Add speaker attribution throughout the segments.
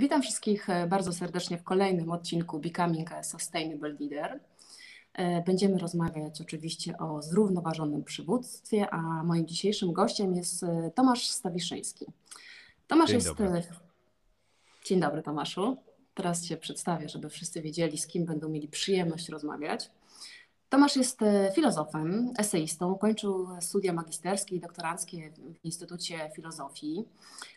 Speaker 1: Witam wszystkich e, bardzo serdecznie w kolejnym odcinku Becoming a Sustainable Leader. E, będziemy rozmawiać oczywiście o zrównoważonym przywództwie, a moim dzisiejszym gościem jest e, Tomasz Stawiszyński. Tomasz
Speaker 2: Dzień
Speaker 1: jest.
Speaker 2: dobry.
Speaker 1: Dzień dobry, Tomaszu. Teraz Cię przedstawię, żeby wszyscy wiedzieli, z kim będą mieli przyjemność rozmawiać. Tomasz jest e, filozofem, eseistą, kończył studia magisterskie i doktoranckie w Instytucie Filozofii.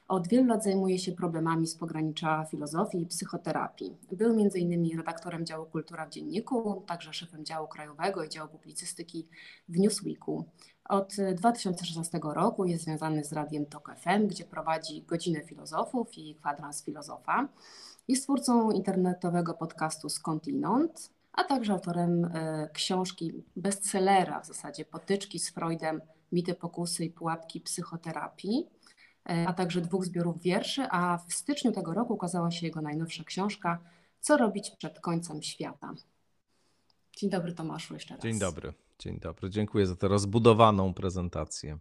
Speaker 1: Od wielu lat zajmuje się problemami z pogranicza filozofii i psychoterapii. Był m.in. redaktorem działu Kultura w Dzienniku, także szefem działu krajowego i działu publicystyki w Newsweeku. Od 2016 roku jest związany z radiem TOK FM, gdzie prowadzi Godzinę Filozofów i Kwadrans Filozofa. Jest twórcą internetowego podcastu Skądinąd, a także autorem e, książki bestsellera w zasadzie Potyczki z Freudem, mity, pokusy i pułapki psychoterapii, e, a także dwóch zbiorów wierszy, a w styczniu tego roku ukazała się jego najnowsza książka Co robić przed końcem świata. Dzień dobry Tomaszu jeszcze raz.
Speaker 2: Dzień dobry, dzień dobry. Dziękuję za tę rozbudowaną prezentację.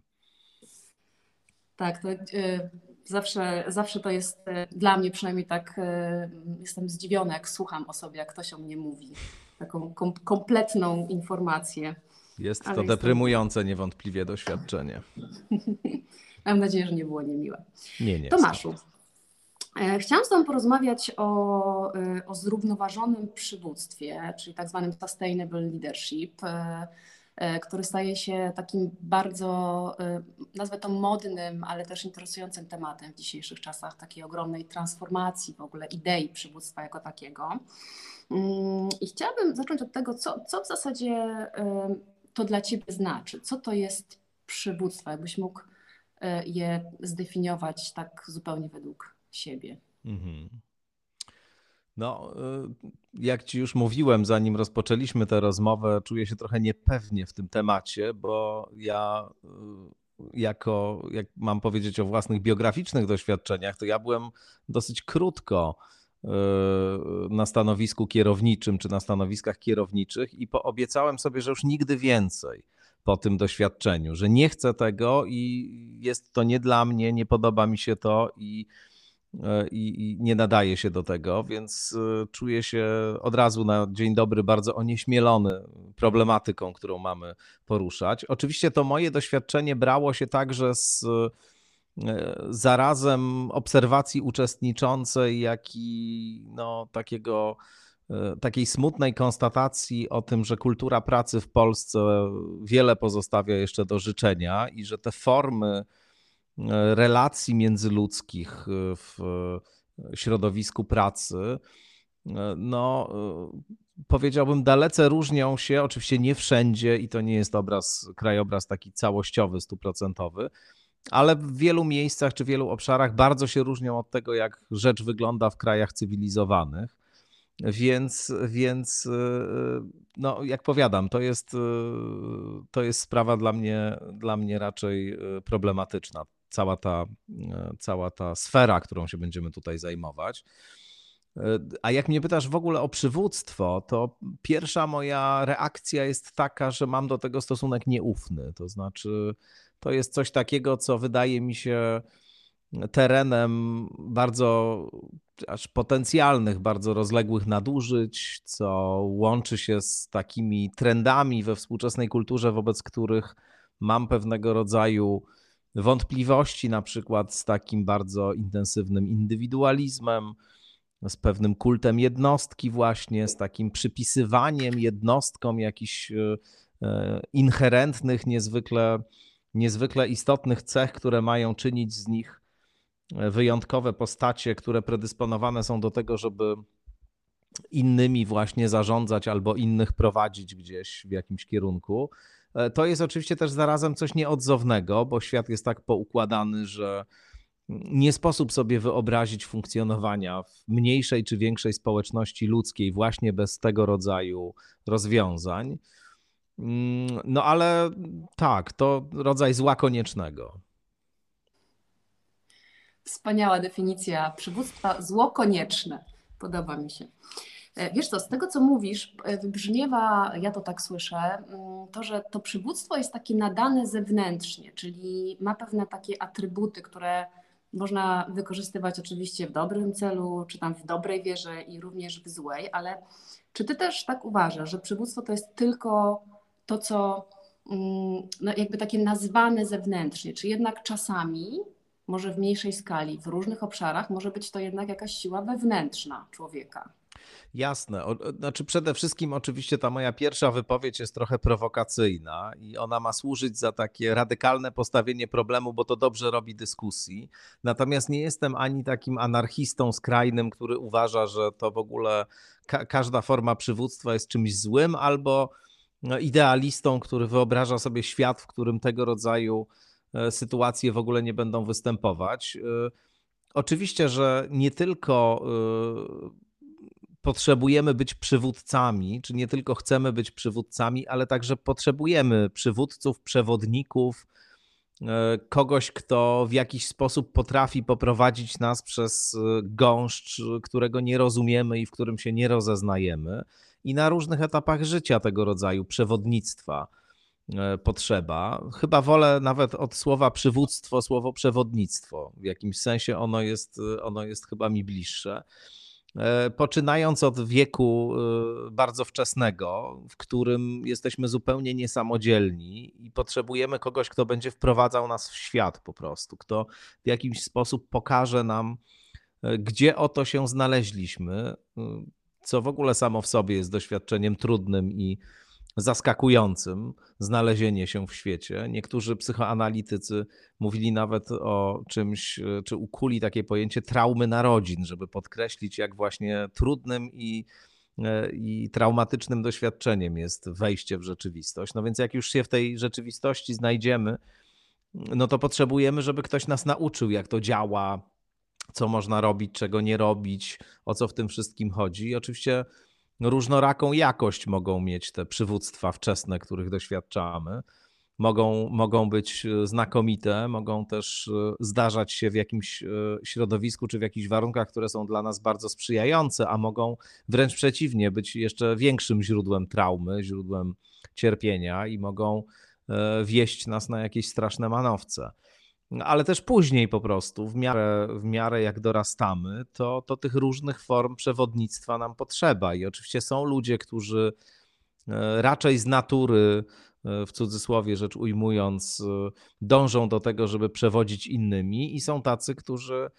Speaker 1: Tak, to, y, zawsze, zawsze to jest dla mnie przynajmniej tak, jestem zdziwiona, jak słucham o sobie, jak ktoś o mnie mówi. Taką kom, kompletną informację.
Speaker 2: Jest
Speaker 1: Ale
Speaker 2: to
Speaker 1: jestem-
Speaker 2: deprymujące niewątpliwie doświadczenie.
Speaker 1: Mam nadzieję, że nie było niemiłe.
Speaker 2: Nie, nie.
Speaker 1: Tomaszu, e, chciałam z Tobą porozmawiać o, e, o zrównoważonym przywództwie, czyli tak zwanym sustainable leadership, e, który staje się takim bardzo, nazwę to modnym, ale też interesującym tematem w dzisiejszych czasach, takiej ogromnej transformacji w ogóle idei przywództwa jako takiego. Mm, I chciałabym zacząć od tego, co, co w zasadzie e, to dla Ciebie znaczy, co to jest przywództwo, jakbyś mógł e, je zdefiniować tak zupełnie według siebie.
Speaker 2: Mhm. No, y, jak ci już mówiłem, zanim rozpoczęliśmy tę rozmowę, czuję się trochę niepewnie w tym temacie, bo ja y, jako, jak mam powiedzieć o własnych biograficznych doświadczeniach, to ja byłem dosyć krótko na stanowisku kierowniczym czy na stanowiskach kierowniczych i poobiecałem sobie, że już nigdy więcej po tym doświadczeniu, że nie chcę tego i jest to nie dla mnie, nie podoba mi się to i i, i nie nadaje się do tego, więc y, czuję się od razu na dzień dobry bardzo onieśmielony problematyką, którą mamy poruszać. Oczywiście to moje doświadczenie brało się także z zarazem obserwacji uczestniczącej, jak i no, takiego, y, takiej smutnej konstatacji o tym, że kultura pracy w Polsce wiele pozostawia jeszcze do życzenia i że te formy, relacji międzyludzkich w środowisku pracy, no powiedziałbym, dalece różnią się, oczywiście nie wszędzie i to nie jest obraz, krajobraz taki całościowy, stuprocentowy, ale w wielu miejscach czy wielu obszarach bardzo się różnią od tego, jak rzecz wygląda w krajach cywilizowanych. Więc, więc no, jak powiadam, to jest, to jest sprawa dla mnie, dla mnie raczej problematyczna cała ta, cała ta sfera, którą się będziemy tutaj zajmować. A jak mnie pytasz w ogóle o przywództwo, to pierwsza moja reakcja jest taka, że mam do tego stosunek nieufny. To znaczy, to jest coś takiego, co wydaje mi się terenem bardzo aż potencjalnych, bardzo rozległych nadużyć, co łączy się z takimi trendami we współczesnej kulturze, wobec których mam pewnego rodzaju wątpliwości, na przykład z takim bardzo intensywnym indywidualizmem, z pewnym kultem jednostki, właśnie z takim przypisywaniem jednostkom jakichś inherentnych, niezwykle, niezwykle istotnych cech, które mają czynić z nich wyjątkowe postacie, które predysponowane są do tego, żeby innymi właśnie zarządzać albo innych prowadzić gdzieś w jakimś kierunku. To jest oczywiście też zarazem coś nieodzownego, bo świat jest tak poukładany, że nie sposób sobie wyobrazić funkcjonowania w mniejszej czy większej społeczności ludzkiej właśnie bez tego rodzaju rozwiązań. No ale tak, to rodzaj zła koniecznego.
Speaker 1: Wspaniała definicja przywództwa, zło konieczne. Podoba mi się. Wiesz co, z tego co mówisz, wybrzmiewa, ja to tak słyszę, to, że to przywództwo jest takie nadane zewnętrznie, czyli ma pewne takie atrybuty, które można wykorzystywać oczywiście w dobrym celu, czy tam w dobrej wierze i również w złej, ale czy ty też tak uważasz, że przywództwo to jest tylko to, co mm, no jakby takie nazwane zewnętrznie, czy jednak czasami, może w mniejszej skali, w różnych obszarach, może być to jednak jakaś siła wewnętrzna człowieka?
Speaker 2: Jasne. O, znaczy przede wszystkim oczywiście ta moja pierwsza wypowiedź jest trochę prowokacyjna i ona ma służyć za takie radykalne postawienie problemu, bo to dobrze robi dyskusji. Natomiast nie jestem ani takim anarchistą skrajnym, który uważa, że to w ogóle ka każda forma przywództwa jest czymś złym, albo idealistą, który wyobraża sobie świat, w którym tego rodzaju e, sytuacje w ogóle nie będą występować. E, oczywiście, że nie tylko e, potrzebujemy być przywódcami, czy nie tylko chcemy być przywódcami, ale także potrzebujemy przywódców, przewodników, kogoś, kto w jakiś sposób potrafi poprowadzić nas przez gąszcz, którego nie rozumiemy i w którym się nie rozeznajemy. I na różnych etapach życia tego rodzaju przewodnictwa e, potrzeba. Chyba wolę nawet od słowa przywództwo słowo przewodnictwo. W jakimś sensie ono jest, ono jest chyba mi bliższe. E, poczynając od wieku e, bardzo wczesnego, w którym jesteśmy zupełnie niesamodzielni i potrzebujemy kogoś, kto będzie wprowadzał nas w świat po prostu, kto w jakiś sposób pokaże nam, gdzie oto się znaleźliśmy, co w ogóle samo w sobie jest doświadczeniem trudnym i zaskakującym znalezienie się w świecie. Niektórzy psychoanalitycy mówili nawet o czymś, czy ukuli takie pojęcie traumy narodzin, żeby podkreślić, jak właśnie trudnym i, i traumatycznym doświadczeniem jest wejście w rzeczywistość. No więc jak już się w tej rzeczywistości znajdziemy, no to potrzebujemy, żeby ktoś nas nauczył, jak to działa, co można robić, czego nie robić, o co w tym wszystkim chodzi. I oczywiście różnoraką jakość mogą mieć te przywództwa wczesne, których doświadczamy. Mogą, mogą być e, znakomite, mogą też e, zdarzać się w jakimś e, środowisku czy w jakichś warunkach, które są dla nas bardzo sprzyjające, a mogą wręcz przeciwnie być jeszcze większym źródłem traumy, źródłem cierpienia i mogą wieść nas na jakieś straszne manowce ale też później po prostu, w miarę, w miarę jak dorastamy, to, to tych różnych form przewodnictwa nam potrzeba. I oczywiście są ludzie, którzy e, raczej z natury, e, w cudzysłowie rzecz ujmując, e, dążą do tego, żeby przewodzić innymi, i są tacy, którzy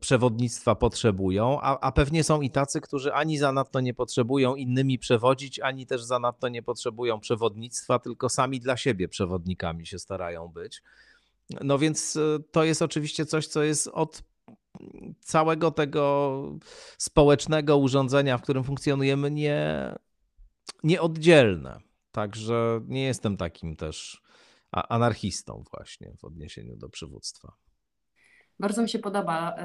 Speaker 2: przewodnictwa potrzebują, a, a pewnie są i tacy, którzy ani zanadto nie potrzebują innymi przewodzić, ani też zanadto nie potrzebują przewodnictwa, tylko sami dla siebie przewodnikami się starają być. No więc e, to jest oczywiście coś, co jest od całego tego społecznego urządzenia, w którym funkcjonujemy, nie, nieoddzielne. Także nie jestem takim też anarchistą właśnie w odniesieniu do przywództwa.
Speaker 1: Bardzo mi się podoba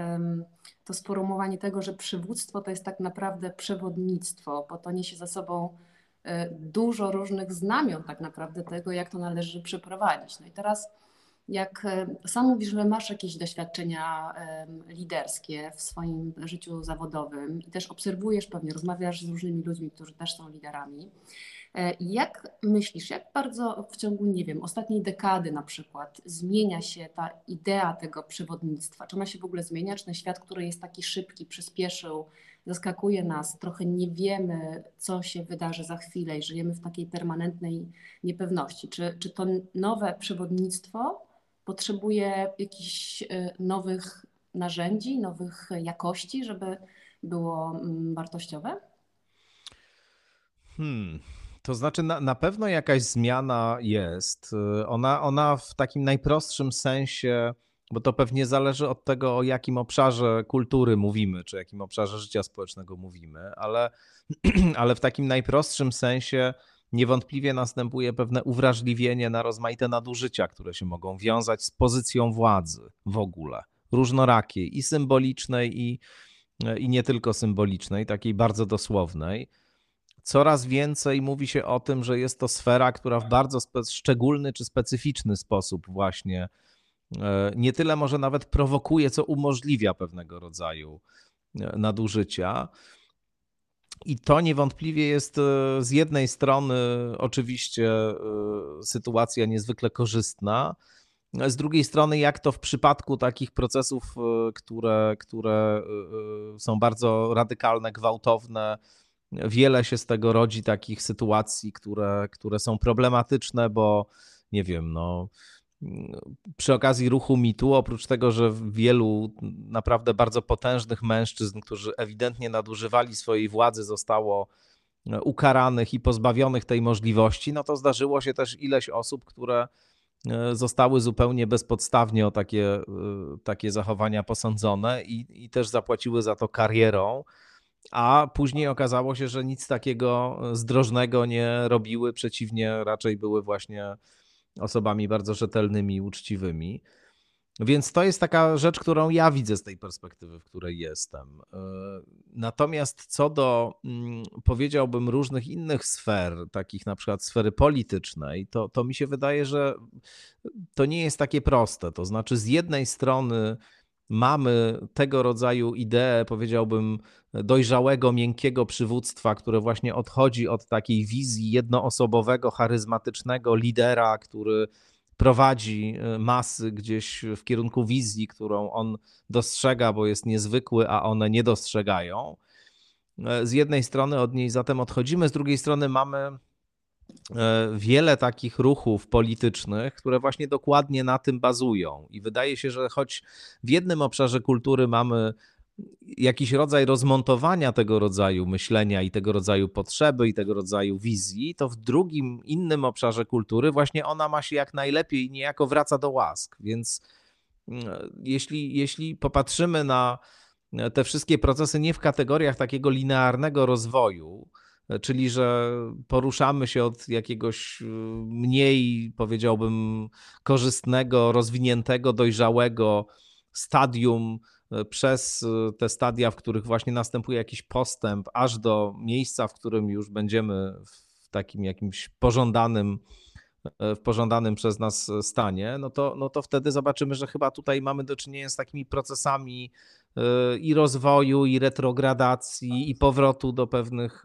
Speaker 1: to sformułowanie tego, że przywództwo to jest tak naprawdę przewodnictwo, bo to niesie za sobą e, dużo różnych znamion tak naprawdę tego, jak to należy przeprowadzić. No i teraz jak e, sam mówisz, że masz jakieś doświadczenia liderskie w swoim życiu zawodowym i też obserwujesz pewnie, rozmawiasz z różnymi ludźmi, którzy też są liderami. E, jak myślisz, jak bardzo w ciągu, nie wiem, ostatniej dekady na przykład zmienia się ta idea tego przewodnictwa? Czy ona się w ogóle zmienia? Czy ten świat, który jest taki szybki, przyspieszył, zaskakuje nas, trochę nie wiemy, co się wydarzy za chwilę i żyjemy w takiej permanentnej niepewności? Czy, czy to nowe przewodnictwo potrzebuje jakichś y, nowych narzędzi, nowych jakości, żeby było mm, wartościowe?
Speaker 2: Hmm. To znaczy, na, na pewno jakaś zmiana jest. Ona, ona w takim najprostszym sensie, bo to pewnie zależy od tego, o jakim obszarze kultury mówimy, czy jakim obszarze życia społecznego mówimy, ale, ale w takim najprostszym sensie niewątpliwie następuje pewne uwrażliwienie na rozmaite nadużycia, które się mogą wiązać z pozycją władzy w ogóle, różnorakiej i symbolicznej, i, i nie tylko symbolicznej, takiej bardzo dosłownej. Coraz więcej mówi się o tym, że jest to sfera, która w bardzo szczególny czy specyficzny sposób właśnie e, nie tyle może nawet prowokuje, co umożliwia pewnego rodzaju e, nadużycia. I to niewątpliwie jest e, z jednej strony oczywiście e, sytuacja niezwykle korzystna, z drugiej strony, jak to w przypadku takich procesów, które, które są bardzo radykalne, gwałtowne, wiele się z tego rodzi takich sytuacji, które, które są problematyczne, bo nie wiem, no przy okazji ruchu mitu, oprócz tego, że wielu naprawdę bardzo potężnych mężczyzn, którzy ewidentnie nadużywali swojej władzy, zostało e, ukaranych i pozbawionych tej możliwości, no to zdarzyło się też ileś osób, które e, zostały zupełnie bezpodstawnie o takie, e, takie zachowania posądzone i, i też zapłaciły za to karierą. A później okazało się, że nic takiego zdrożnego nie robiły, przeciwnie, raczej były właśnie osobami bardzo rzetelnymi uczciwymi. Więc to jest taka rzecz, którą ja widzę z tej perspektywy, w której jestem. E, natomiast co do, mm, powiedziałbym, różnych innych sfer, takich na przykład sfery politycznej, to, to mi się wydaje, że to nie jest takie proste. To znaczy, z jednej strony mamy tego rodzaju ideę, powiedziałbym, dojrzałego, miękkiego przywództwa, które właśnie odchodzi od takiej wizji jednoosobowego, charyzmatycznego lidera, który prowadzi e, masy gdzieś w kierunku wizji, którą on dostrzega, bo jest niezwykły, a one nie dostrzegają. E, z jednej strony od niej zatem odchodzimy, z drugiej strony mamy wiele takich ruchów politycznych, które właśnie dokładnie na tym bazują. I wydaje się, że choć w jednym obszarze kultury mamy jakiś rodzaj rozmontowania tego rodzaju myślenia i tego rodzaju potrzeby i tego rodzaju wizji, to w drugim, innym obszarze kultury właśnie ona ma się jak najlepiej niejako wraca do łask. Więc mm, jeśli, jeśli popatrzymy na te wszystkie procesy nie w kategoriach takiego linearnego rozwoju, czyli że poruszamy się od jakiegoś y, mniej, powiedziałbym, korzystnego, rozwiniętego, dojrzałego stadium y, przez y, te stadia, w których właśnie następuje jakiś postęp, aż do miejsca, w którym już będziemy w takim jakimś pożądanym, w pożądanym przez nas stanie, no to, no to wtedy zobaczymy, że chyba tutaj mamy do czynienia z takimi procesami i rozwoju, i retrogradacji, i powrotu do pewnych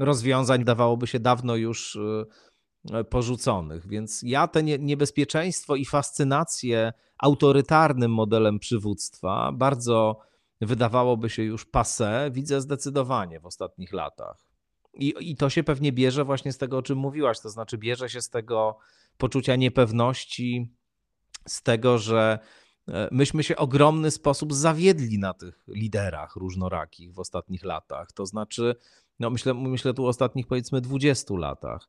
Speaker 2: rozwiązań dawałoby się dawno już porzuconych. Więc ja te niebezpieczeństwo i fascynację autorytarnym modelem przywództwa bardzo wydawałoby się już passe, widzę zdecydowanie w ostatnich latach. I, I to się pewnie bierze właśnie z tego, o czym mówiłaś, to znaczy bierze się z tego poczucia niepewności, z tego, że myśmy się ogromny sposób zawiedli na tych liderach różnorakich w ostatnich latach. To znaczy, no myślę, myślę tu o ostatnich powiedzmy 20 latach,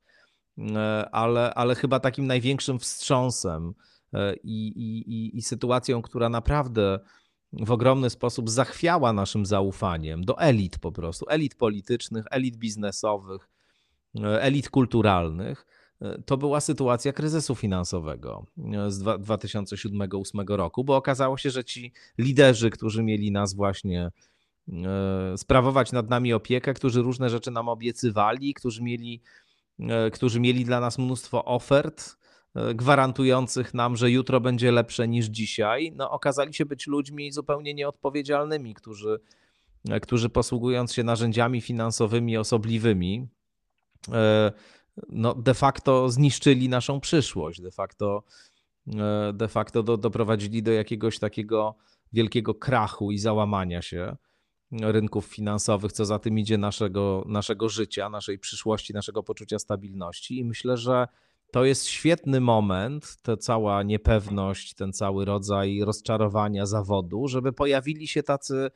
Speaker 2: e, ale, ale chyba takim największym wstrząsem e, i, i, i sytuacją, która naprawdę w ogromny sposób zachwiała naszym zaufaniem do elit po prostu, elit politycznych, elit biznesowych, elit kulturalnych to była sytuacja kryzysu finansowego z 2007-2008 roku, bo okazało się, że ci liderzy, którzy mieli nas właśnie e, sprawować nad nami opiekę, którzy różne rzeczy nam obiecywali, którzy mieli, e, którzy mieli dla nas mnóstwo ofert e, gwarantujących nam, że jutro będzie lepsze niż dzisiaj, no okazali się być ludźmi zupełnie nieodpowiedzialnymi, którzy, którzy posługując się narzędziami finansowymi osobliwymi, no de facto zniszczyli naszą przyszłość, de facto, e, de facto do, doprowadzili do jakiegoś takiego wielkiego krachu i załamania się rynków finansowych, co za tym idzie naszego, naszego życia, naszej przyszłości, naszego poczucia stabilności. I myślę, że to jest świetny moment, ta cała niepewność, ten cały rodzaj rozczarowania zawodu, żeby pojawili się tacy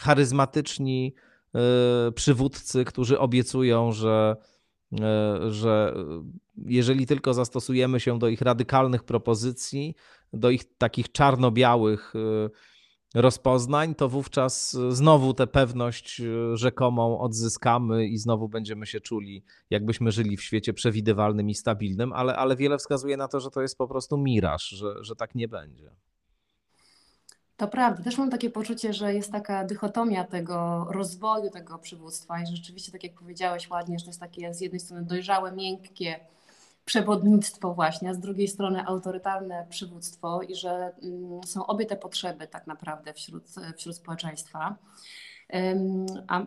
Speaker 2: charyzmatyczni e, przywódcy, którzy obiecują, że że jeżeli tylko zastosujemy się do ich radykalnych propozycji, do ich takich czarno-białych e, rozpoznań, to wówczas znowu tę pewność e, rzekomą odzyskamy i znowu będziemy się czuli, jakbyśmy żyli w świecie przewidywalnym i stabilnym, ale, ale wiele wskazuje na to, że to jest po prostu miraż, że, że tak nie będzie.
Speaker 1: To prawda. Też mam takie poczucie, że jest taka dychotomia tego rozwoju tego przywództwa i rzeczywiście, tak jak powiedziałeś ładnie, że to jest takie z jednej strony dojrzałe, miękkie przewodnictwo właśnie, a z drugiej strony autorytarne przywództwo i że mm, są obie te potrzeby tak naprawdę wśród, wśród społeczeństwa. A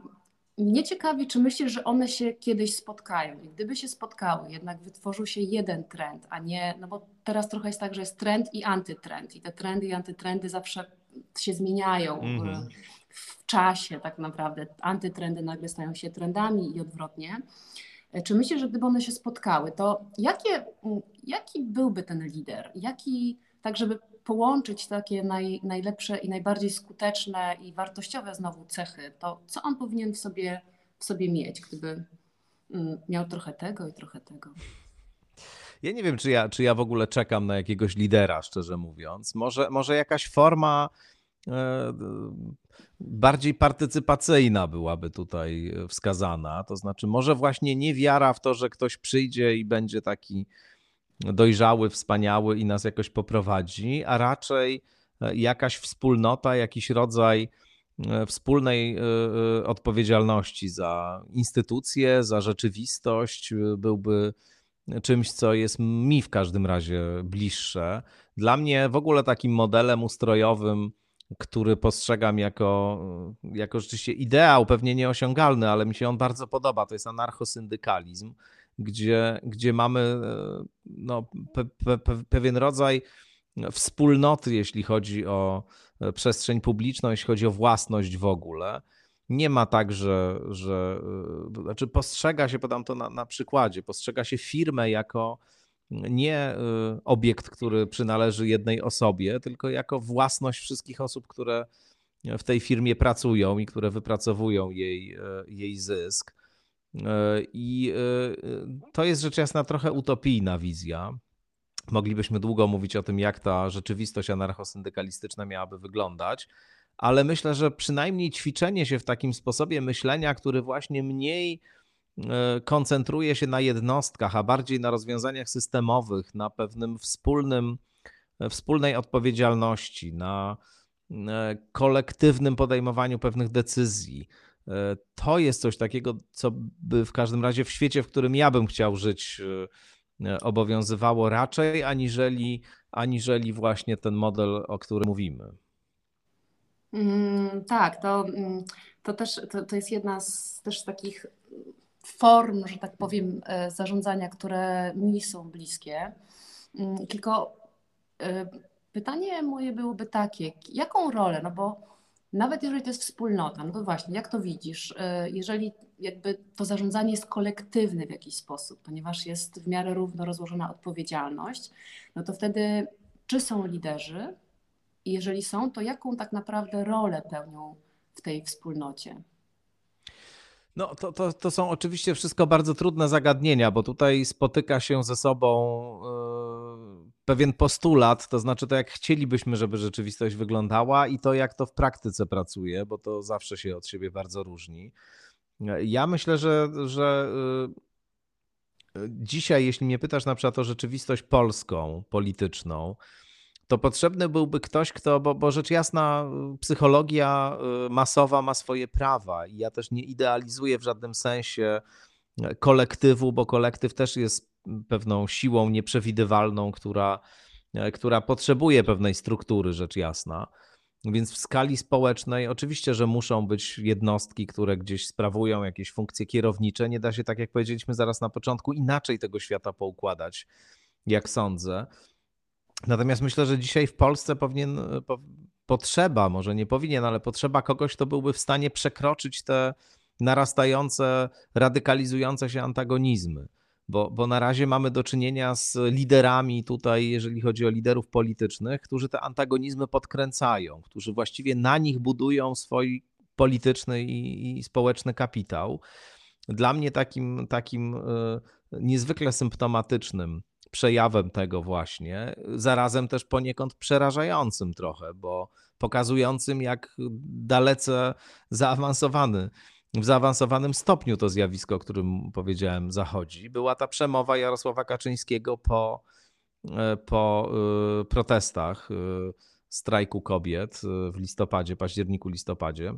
Speaker 1: mnie ciekawi, czy myślisz, że one się kiedyś spotkają. I gdyby się spotkały, jednak wytworzył się jeden trend, a nie, no bo teraz trochę jest tak, że jest trend i antytrend. I te trendy i antytrendy zawsze się zmieniają mm -hmm. w czasie tak naprawdę. Antytrendy nagle stają się trendami i odwrotnie. Czy myślisz, że gdyby one się spotkały, to jakie, jaki byłby ten lider? Jaki, tak żeby połączyć takie naj, najlepsze i najbardziej skuteczne i wartościowe znowu cechy, to co on powinien w sobie, w sobie mieć, gdyby miał trochę tego i trochę tego?
Speaker 2: Ja nie wiem, czy ja, czy ja w ogóle czekam na jakiegoś lidera, szczerze mówiąc. Może, może jakaś forma e, bardziej partycypacyjna byłaby tutaj wskazana. To znaczy, może właśnie nie wiara w to, że ktoś przyjdzie i będzie taki dojrzały, wspaniały i nas jakoś poprowadzi, a raczej e, jakaś wspólnota, jakiś rodzaj e, wspólnej e, odpowiedzialności za instytucje, za rzeczywistość byłby czymś, co jest mi w każdym razie bliższe. Dla mnie w ogóle takim modelem ustrojowym, który postrzegam jako, jako rzeczywiście ideał, pewnie nieosiągalny, ale mi się on bardzo podoba, to jest anarchosyndykalizm gdzie, gdzie mamy e, no, pe, pe, pewien rodzaj wspólnoty, jeśli chodzi o e, przestrzeń publiczną, jeśli chodzi o własność w ogóle. Nie ma tak, że, że e, znaczy postrzega się, podam to na, na przykładzie, postrzega się firmę jako nie obiekt, który przynależy jednej osobie, tylko jako własność wszystkich osób, które w tej firmie pracują i które wypracowują jej, jej zysk. E, I e, to jest rzecz jasna trochę utopijna wizja. Moglibyśmy długo mówić o tym, jak ta rzeczywistość anarchosyndykalistyczna miałaby wyglądać, ale myślę, że przynajmniej ćwiczenie się w takim sposobie myślenia, który właśnie mniej e, koncentruje się na jednostkach, a bardziej na rozwiązaniach systemowych, na pewnym wspólnym, wspólnej odpowiedzialności, na kolektywnym podejmowaniu pewnych decyzji, E, to jest coś takiego, co by w każdym razie w świecie, w którym ja bym chciał żyć, e, obowiązywało raczej, aniżeli, aniżeli właśnie ten model, o którym mówimy.
Speaker 1: Mm, tak, to, mm, to też to, to jest jedna z też takich form, że tak powiem, e, zarządzania, które mi są bliskie. Mm, tylko pytanie moje byłoby takie, jaką rolę, no bo nawet jeżeli to jest wspólnota, no to właśnie, jak to widzisz? E, jeżeli jakby to zarządzanie jest kolektywne w jakiś sposób, ponieważ jest w miarę równo rozłożona odpowiedzialność, no to wtedy czy są liderzy? I jeżeli są, to jaką tak naprawdę rolę pełnią w tej wspólnocie?
Speaker 2: No, to, to, to są oczywiście wszystko bardzo trudne zagadnienia, bo tutaj spotyka się ze sobą yy, pewien postulat, to znaczy to, jak chcielibyśmy, żeby rzeczywistość wyglądała i to, jak to w praktyce pracuje, bo to zawsze się od siebie bardzo różni. Ja myślę, że, że yy, dzisiaj, jeśli mnie pytasz na przykład o rzeczywistość polską, polityczną, to potrzebny byłby ktoś, kto, bo, bo rzecz jasna, psychologia y, masowa ma swoje prawa i ja też nie idealizuję w żadnym sensie kolektywu, bo kolektyw też jest pewną siłą nieprzewidywalną, która, która potrzebuje pewnej struktury, rzecz jasna. Więc w skali społecznej oczywiście, że muszą być jednostki, które gdzieś sprawują jakieś funkcje kierownicze. Nie da się, tak jak powiedzieliśmy zaraz na początku, inaczej tego świata poukładać, jak sądzę. Natomiast myślę, że dzisiaj w Polsce powinien, po, potrzeba, może nie powinien, ale potrzeba kogoś, kto byłby w stanie przekroczyć te narastające, radykalizujące się antagonizmy. Bo, bo na razie mamy do czynienia z liderami tutaj, jeżeli chodzi o liderów politycznych, którzy te antagonizmy podkręcają, którzy właściwie na nich budują swój polityczny i, i społeczny kapitał. Dla mnie takim, takim e, niezwykle symptomatycznym przejawem tego właśnie, zarazem też poniekąd przerażającym trochę, bo pokazującym, jak dalece zaawansowany, w zaawansowanym stopniu to zjawisko, o którym powiedziałem, zachodzi. Była ta przemowa Jarosława Kaczyńskiego po, e, po e, protestach e, strajku kobiet w listopadzie, październiku, listopadzie.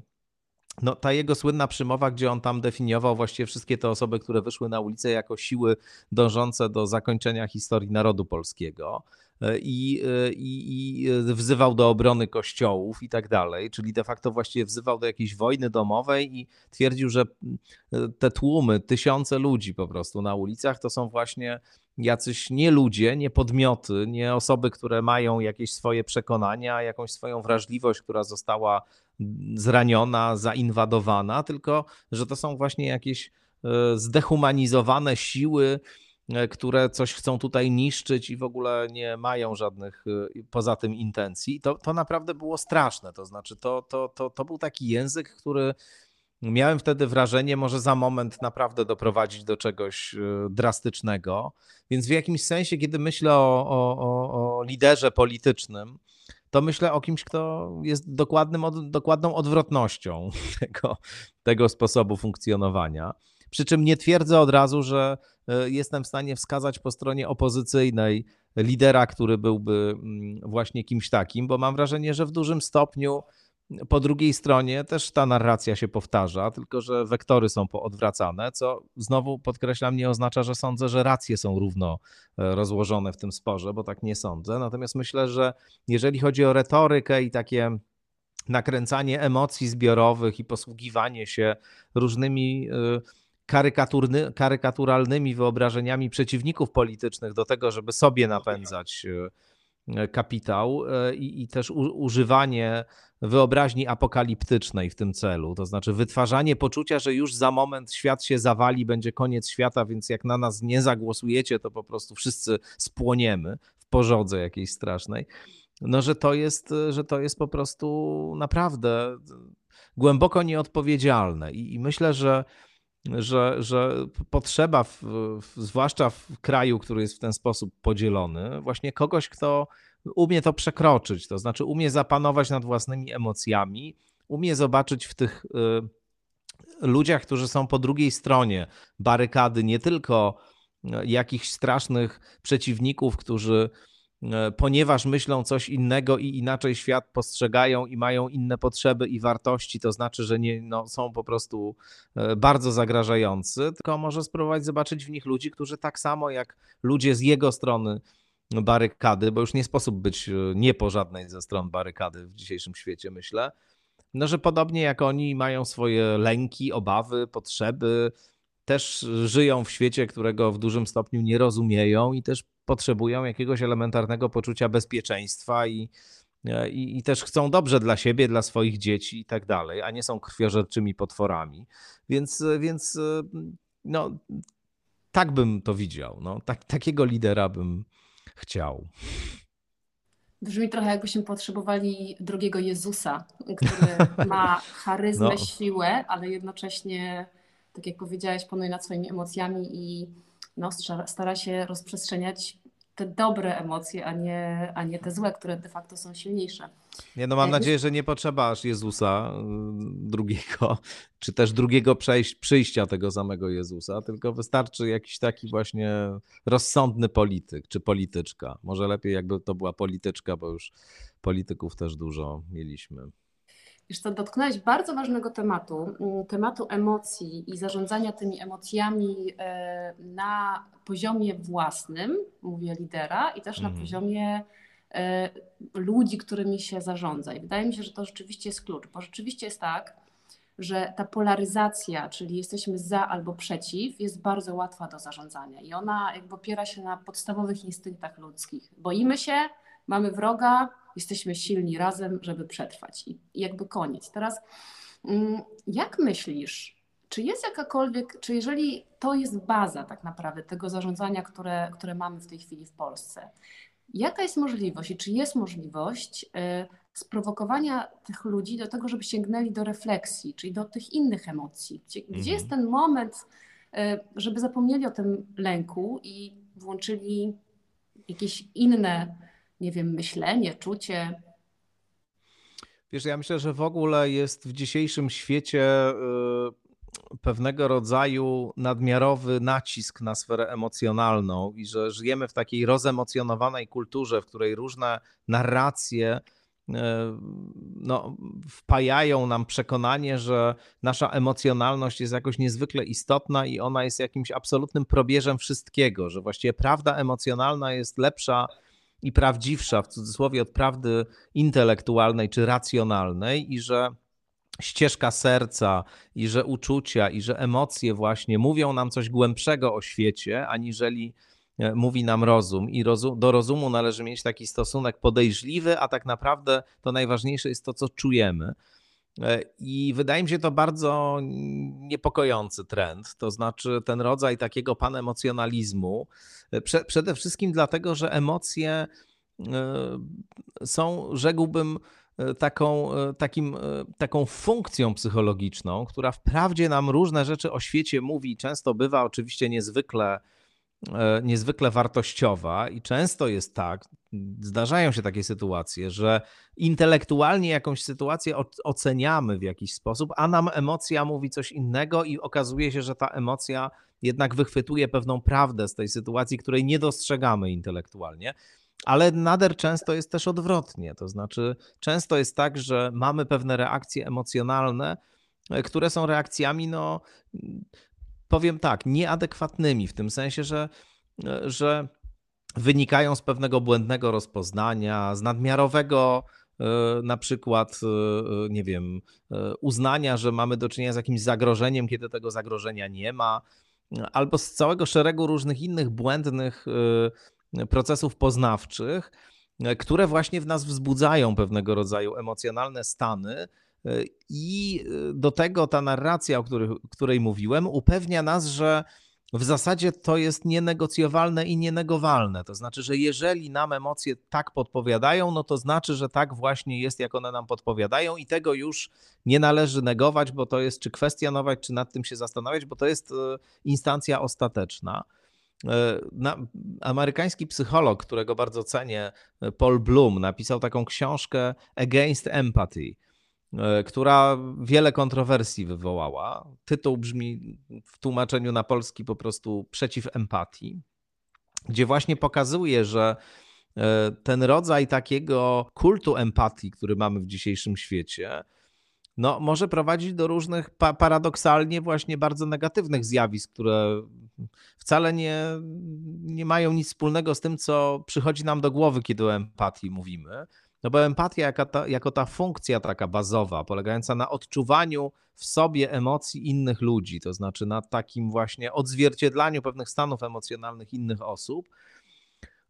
Speaker 2: No, ta jego słynna przymowa, gdzie on tam definiował właściwie wszystkie te osoby, które wyszły na ulicę jako siły dążące do zakończenia historii narodu polskiego. E, I, e, i, i, wzywał do obrony kościołów i tak dalej, czyli de facto właściwie wzywał do jakiejś wojny domowej i twierdził, że e, te tłumy, tysiące ludzi po prostu na ulicach to są właśnie jacyś nie ludzie, nie podmioty, nie osoby, które mają jakieś swoje przekonania, jakąś swoją wrażliwość, która została zraniona, zainwadowana, tylko że to są właśnie jakieś zdehumanizowane siły, E, które coś chcą tutaj niszczyć i w ogóle nie mają żadnych e, poza tym intencji. To, to naprawdę było straszne. To znaczy, to, to, to, to był taki język, który miałem wtedy wrażenie, może za moment naprawdę doprowadzić do czegoś e, drastycznego. Więc w jakimś sensie, kiedy myślę o, o, o liderze politycznym, to myślę o kimś, kto jest dokładnym, dokładną odwrotnością tego, tego sposobu funkcjonowania. Przy czym nie twierdzę od razu, że e, jestem w stanie wskazać po stronie opozycyjnej lidera, który byłby mm, właśnie kimś takim, bo mam wrażenie, że w dużym stopniu po drugiej stronie też ta narracja się powtarza, tylko że wektory są poodwracane, co znowu podkreślam, nie oznacza, że sądzę, że racje są równo e, rozłożone w tym sporze, bo tak nie sądzę. Natomiast myślę, że jeżeli chodzi o retorykę i takie nakręcanie emocji zbiorowych i posługiwanie się różnymi e, karykaturalnymi wyobrażeniami przeciwników politycznych do tego, żeby sobie napędzać e, kapitał e, i, i też u, używanie wyobraźni apokaliptycznej w tym celu, to znaczy wytwarzanie poczucia, że już za moment świat się zawali, będzie koniec świata, więc jak na nas nie zagłosujecie, to po prostu wszyscy spłoniemy w pożodze jakiejś strasznej. No, że to jest, że to jest po prostu naprawdę głęboko nieodpowiedzialne i, i myślę, że że, że potrzeba, w, w, zwłaszcza w kraju, który jest w ten sposób podzielony, właśnie kogoś, kto umie to przekroczyć, to znaczy umie zapanować nad własnymi emocjami, umie zobaczyć w tych y, ludziach, którzy są po drugiej stronie barykady, nie tylko y, jakichś strasznych przeciwników, którzy ponieważ myślą coś innego i inaczej świat postrzegają i mają inne potrzeby i wartości, to znaczy, że nie, no, są po prostu e, bardzo zagrażający, tylko może spróbować zobaczyć w nich ludzi, którzy tak samo jak ludzie z jego strony barykady, bo już nie sposób być e, nie po żadnej ze stron barykady w dzisiejszym świecie, myślę, no, że podobnie jak oni mają swoje lęki, obawy, potrzeby, też żyją w świecie, którego w dużym stopniu nie rozumieją i też potrzebują jakiegoś elementarnego poczucia bezpieczeństwa i, e, i, i, też chcą dobrze dla siebie, dla swoich dzieci i tak dalej, a nie są krwiożerczymi potworami. Więc, więc e, no, tak bym to widział. No, tak, takiego lidera bym chciał.
Speaker 1: Brzmi trochę jakbyśmy potrzebowali drugiego Jezusa, który ma charyzmę, no. siłę, ale jednocześnie, tak jak powiedziałeś, panuje nad swoimi emocjami i no, stara się rozprzestrzeniać te dobre emocje, a nie, a nie te złe, które de facto są silniejsze.
Speaker 2: Nie, no mam nadzieję, że nie potrzeba aż Jezusa y, drugiego, czy też drugiego przejść, przyjścia tego samego Jezusa, tylko wystarczy jakiś taki właśnie rozsądny polityk, czy polityczka. Może lepiej jakby to była polityczka, bo już polityków też dużo mieliśmy.
Speaker 1: Wiesz co, dotknąłeś bardzo ważnego tematu, mm, tematu emocji i zarządzania tymi emocjami e, na poziomie własnym, mówię lidera, i też na mhm. poziomie e, ludzi, którymi się zarządza. I wydaje mi się, że to rzeczywiście jest klucz, bo rzeczywiście jest tak, że ta polaryzacja, czyli jesteśmy za albo przeciw, jest bardzo łatwa do zarządzania i ona jakby opiera się na podstawowych instynktach ludzkich. Boimy się, mamy wroga, jesteśmy silni razem, żeby przetrwać. I jakby koniec. Teraz, mm, jak myślisz, czy jest jakakolwiek, czy jeżeli to jest baza tak naprawdę tego zarządzania, które, które mamy w tej chwili w Polsce, jaka jest możliwość i czy jest możliwość y, sprowokowania tych ludzi do tego, żeby sięgnęli do refleksji, czyli do tych innych emocji? Gdzie, mhm. gdzie jest ten moment, y, żeby zapomnieli o tym lęku i włączyli jakieś inne nie wiem, myślenie, czucie.
Speaker 2: Wiesz, ja myślę, że w ogóle jest w dzisiejszym świecie y, pewnego rodzaju nadmiarowy nacisk na sferę emocjonalną i że żyjemy w takiej rozemocjonowanej kulturze, w której różne narracje no, wpajają nam przekonanie, że nasza emocjonalność jest jakoś niezwykle istotna i ona jest jakimś absolutnym probierzem wszystkiego, że właściwie prawda emocjonalna jest lepsza i prawdziwsza, w cudzysłowie, od prawdy intelektualnej czy racjonalnej i że ścieżka serca i że uczucia i że emocje właśnie mówią nam coś głębszego o świecie, aniżeli e, mówi nam rozum. I rozum, do rozumu należy mieć taki stosunek podejrzliwy, a tak naprawdę to najważniejsze jest to, co czujemy. E, I wydaje mi się to bardzo niepokojący trend, to znaczy ten rodzaj takiego panemocjonalizmu, e, prze, przede wszystkim dlatego, że emocje są, rzekłbym, E, taką, e, takim, e, taką funkcją psychologiczną, która wprawdzie nam różne rzeczy o świecie mówi często bywa oczywiście niezwykle, niezwykle wartościowa i często jest tak, zdarzają się takie sytuacje, że intelektualnie jakąś sytuację oceniamy w jakiś sposób, a nam emocja mówi coś innego i okazuje się, że ta emocja jednak wychwytuje pewną prawdę z tej sytuacji, której nie dostrzegamy intelektualnie. Ale nader często jest też odwrotnie. To znaczy, często jest tak, że mamy pewne reakcje emocjonalne, e, które są reakcjami, no powiem tak, nieadekwatnymi, w tym sensie, że, e, że wynikają z pewnego błędnego rozpoznania, z nadmiarowego e, na przykład, nie wiem, uznania, że mamy do czynienia z jakimś zagrożeniem, kiedy tego zagrożenia nie ma, albo z całego szeregu różnych innych błędnych procesów poznawczych, e, które właśnie w nas wzbudzają pewnego rodzaju emocjonalne stany. I e, do tego ta narracja, o której, której mówiłem, upewnia nas, że w zasadzie to jest nienegocjowalne i nienegowalne. To znaczy, że jeżeli nam emocje tak podpowiadają, no to znaczy, że tak właśnie jest, jak one nam podpowiadają, i tego już nie należy negować, bo to jest czy kwestionować, czy nad tym się zastanawiać, bo to jest instancja ostateczna. E, na, amerykański psycholog, którego bardzo cenię, Paul Bloom, napisał taką książkę Against Empathy, która wiele kontrowersji wywołała. Tytuł brzmi w tłumaczeniu na polski po prostu Przeciw empatii, gdzie właśnie pokazuje, że ten rodzaj takiego kultu empatii, który mamy w dzisiejszym świecie, no, może prowadzić do różnych pa paradoksalnie właśnie bardzo negatywnych zjawisk, które wcale nie, nie mają nic wspólnego z tym, co przychodzi nam do głowy, kiedy o empatii mówimy. No bo empatia jako ta, jako ta funkcja taka bazowa, polegająca na odczuwaniu w sobie emocji innych ludzi, to znaczy na takim właśnie odzwierciedlaniu pewnych stanów emocjonalnych innych osób,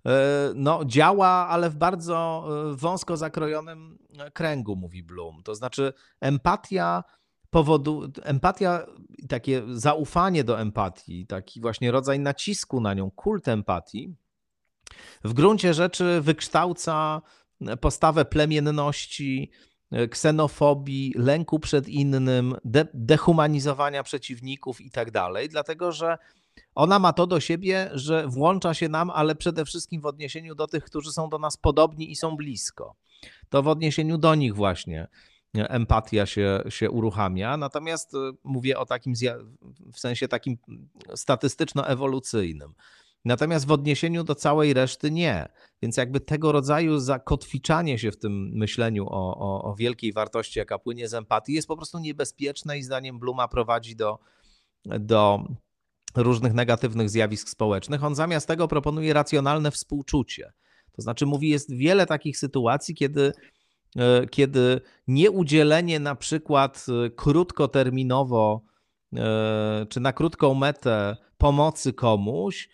Speaker 2: E, no, działa, ale w bardzo e, wąsko zakrojonym e, kręgu, mówi Bloom. To znaczy, empatia powodu, empatia, takie zaufanie do empatii, taki właśnie rodzaj nacisku na nią, kult empatii, w gruncie rzeczy wykształca postawę plemienności, ksenofobii, lęku przed innym, de dehumanizowania przeciwników i tak dalej, dlatego że ona ma to do siebie, że włącza się nam, ale przede wszystkim w odniesieniu do tych, którzy są do nas podobni i są blisko. To w odniesieniu do nich właśnie empatia się, się uruchamia. Natomiast y, mówię o takim w sensie takim statystyczno-ewolucyjnym. Natomiast w odniesieniu do całej reszty nie. Więc jakby tego rodzaju zakotwiczanie się w tym myśleniu o, o, o wielkiej wartości, jaka płynie z empatii, jest po prostu niebezpieczne i zdaniem Bluma prowadzi do, do różnych negatywnych zjawisk społecznych. On zamiast tego proponuje racjonalne współczucie. To znaczy, mówi, jest wiele takich sytuacji, kiedy, e, kiedy nieudzielenie na przykład e, krótkoterminowo e, czy na krótką metę pomocy komuś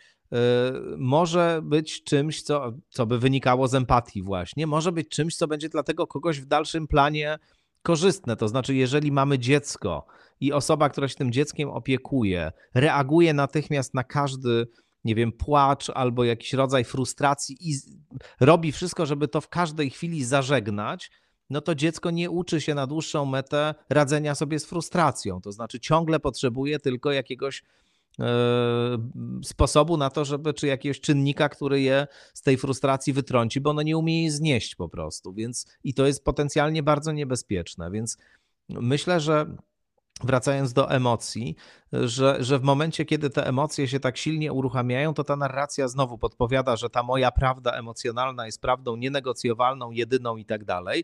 Speaker 2: może być czymś, co, co by wynikało z empatii, właśnie, może być czymś, co będzie dla tego kogoś w dalszym planie korzystne. To znaczy, jeżeli mamy dziecko i osoba, która się tym dzieckiem opiekuje, reaguje natychmiast na każdy, nie wiem, płacz albo jakiś rodzaj frustracji i robi wszystko, żeby to w każdej chwili zażegnać, no to dziecko nie uczy się na dłuższą metę radzenia sobie z frustracją. To znaczy, ciągle potrzebuje tylko jakiegoś sposobu na to, żeby, czy jakiegoś czynnika, który je z tej frustracji wytrąci, bo ono nie umie jej znieść po prostu. Więc i to jest potencjalnie bardzo niebezpieczne. Więc myślę, że wracając do emocji, że, że w momencie, kiedy te emocje się tak silnie uruchamiają, to ta narracja znowu podpowiada, że ta moja prawda emocjonalna jest prawdą nienegocjowalną, jedyną i tak dalej.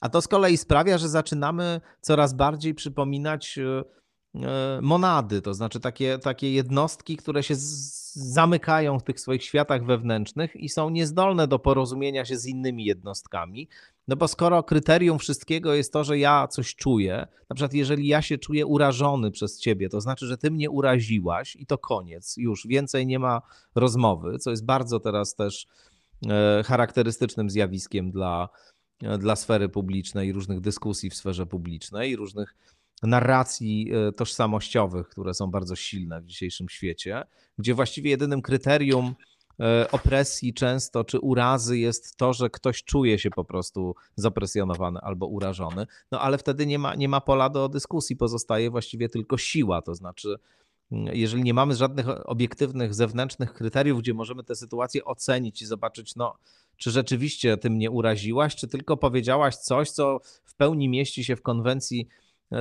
Speaker 2: A to z kolei sprawia, że zaczynamy coraz bardziej przypominać e, e, monady, to znaczy takie, takie jednostki, które się zamykają w tych swoich światach wewnętrznych i są niezdolne do porozumienia się z innymi jednostkami. No bo skoro kryterium wszystkiego jest to, że ja coś czuję, na przykład jeżeli ja się czuję urażony przez ciebie, to znaczy, że ty mnie uraziłaś i to koniec, już więcej nie ma rozmowy, co jest bardzo teraz też e, charakterystycznym zjawiskiem dla, e, dla sfery publicznej, różnych dyskusji w sferze publicznej, różnych narracji e, tożsamościowych, które są bardzo silne w dzisiejszym świecie, gdzie właściwie jedynym kryterium E, opresji często, czy urazy jest to, że ktoś czuje się po prostu zapresjonowany albo urażony, no ale wtedy nie ma, nie ma pola do dyskusji, pozostaje właściwie tylko siła, to znaczy mm, jeżeli nie mamy żadnych obiektywnych, zewnętrznych kryteriów, gdzie możemy tę sytuację ocenić i zobaczyć, no, czy rzeczywiście ty mnie uraziłaś, czy tylko powiedziałaś coś, co w pełni mieści się w konwencji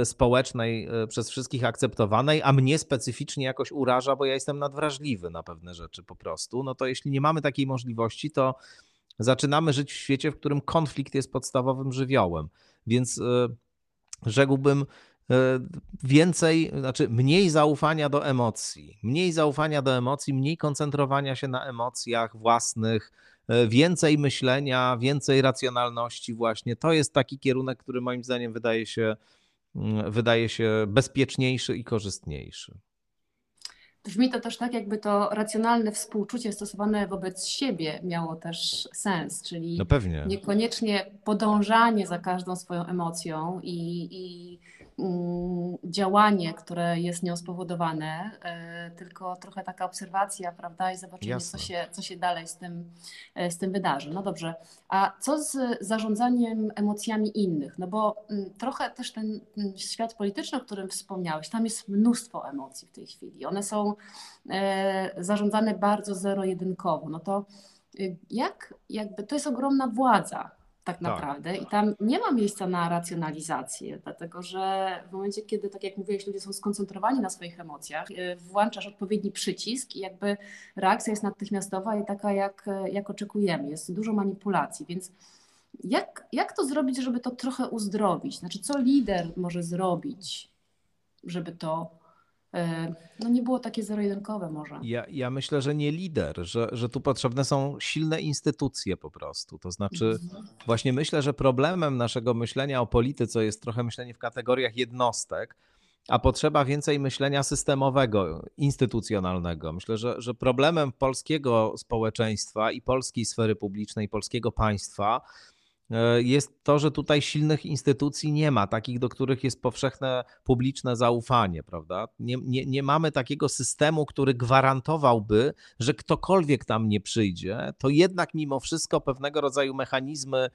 Speaker 2: społecznej, e, przez wszystkich akceptowanej, a mnie specyficznie jakoś uraża, bo ja jestem nadwrażliwy na pewne rzeczy po prostu, no to jeśli nie mamy takiej możliwości, to zaczynamy żyć w świecie, w którym konflikt jest podstawowym żywiołem. Więc e, rzekłbym, więcej, znaczy mniej zaufania do emocji, mniej zaufania do emocji, mniej koncentrowania się na emocjach własnych, więcej myślenia, więcej racjonalności, właśnie. To jest taki kierunek, który moim zdaniem wydaje się wydaje się bezpieczniejszy i korzystniejszy.
Speaker 1: Brzmi to też tak, jakby to racjonalne współczucie stosowane wobec siebie miało też sens, czyli
Speaker 2: no
Speaker 1: niekoniecznie podążanie za każdą swoją emocją i, i działanie, które jest nią spowodowane, e, tylko trochę taka obserwacja, prawda, i zobaczenie, co się, co się dalej z tym, e, z tym wydarzy. No dobrze, a co z zarządzaniem emocjami innych? No bo mm, trochę też ten świat polityczny, o którym wspomniałeś, tam jest mnóstwo emocji w tej chwili. One są e, zarządzane bardzo zero-jedynkowo. No to jak, jakby to jest ogromna władza, tak, tak naprawdę. I tam nie ma miejsca na racjonalizację, dlatego że w momencie, kiedy, tak jak mówiłeś, ludzie są skoncentrowani na swoich emocjach, y, włączasz odpowiedni przycisk i jakby reakcja jest natychmiastowa i taka, jak, jak oczekujemy. Jest dużo manipulacji, więc jak, jak to zrobić, żeby to trochę uzdrowić? Znaczy, co lider może zrobić, żeby to no nie było takie zero-jedynkowe może.
Speaker 2: Ja, ja myślę, że nie lider, że, że tu potrzebne są silne instytucje po prostu. To znaczy, mhm. właśnie myślę, że problemem naszego myślenia o polityce jest trochę myślenie w kategoriach jednostek, a potrzeba więcej myślenia systemowego, instytucjonalnego. Myślę, że, że problemem polskiego społeczeństwa i polskiej sfery publicznej, polskiego państwa E, jest to, że tutaj silnych instytucji nie ma, takich, do których jest powszechne publiczne zaufanie, prawda? Nie, nie, nie mamy takiego systemu, który gwarantowałby, że ktokolwiek tam nie przyjdzie, to jednak mimo wszystko pewnego rodzaju mechanizmy e,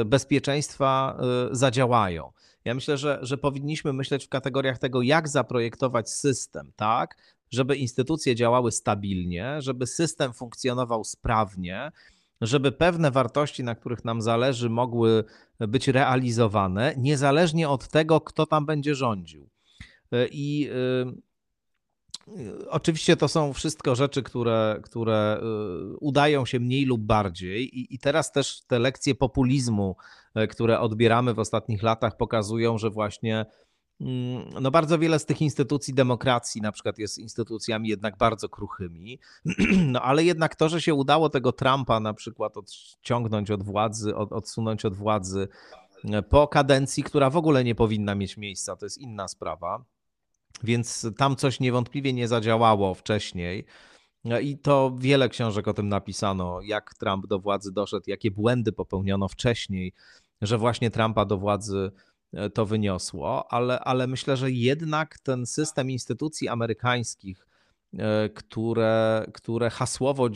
Speaker 2: e, bezpieczeństwa zadziałają. Ja myślę, że, że powinniśmy myśleć w kategoriach tego, jak zaprojektować system, tak, żeby instytucje działały stabilnie, żeby system funkcjonował sprawnie, żeby pewne wartości, na których nam zależy, mogły być realizowane, niezależnie od tego, kto tam będzie rządził. E, I e, Oczywiście to są wszystko rzeczy, które, które e, udają się mniej lub bardziej, I, i teraz też te lekcje populizmu, które odbieramy w ostatnich latach, pokazują, że właśnie no bardzo wiele z tych instytucji demokracji na przykład jest instytucjami jednak bardzo kruchymi, no ale jednak to, że się udało tego Trumpa na przykład odciągnąć od władzy, od, odsunąć od władzy e, po kadencji, która w ogóle nie powinna mieć miejsca, to jest inna sprawa, więc tam coś niewątpliwie nie zadziałało wcześniej. No I to wiele książek o tym napisano, jak Trump do władzy doszedł, jakie błędy popełniono wcześniej, że właśnie Trumpa do władzy to wyniosło, ale, ale myślę, że jednak ten system instytucji amerykańskich, e, które, które hasłowo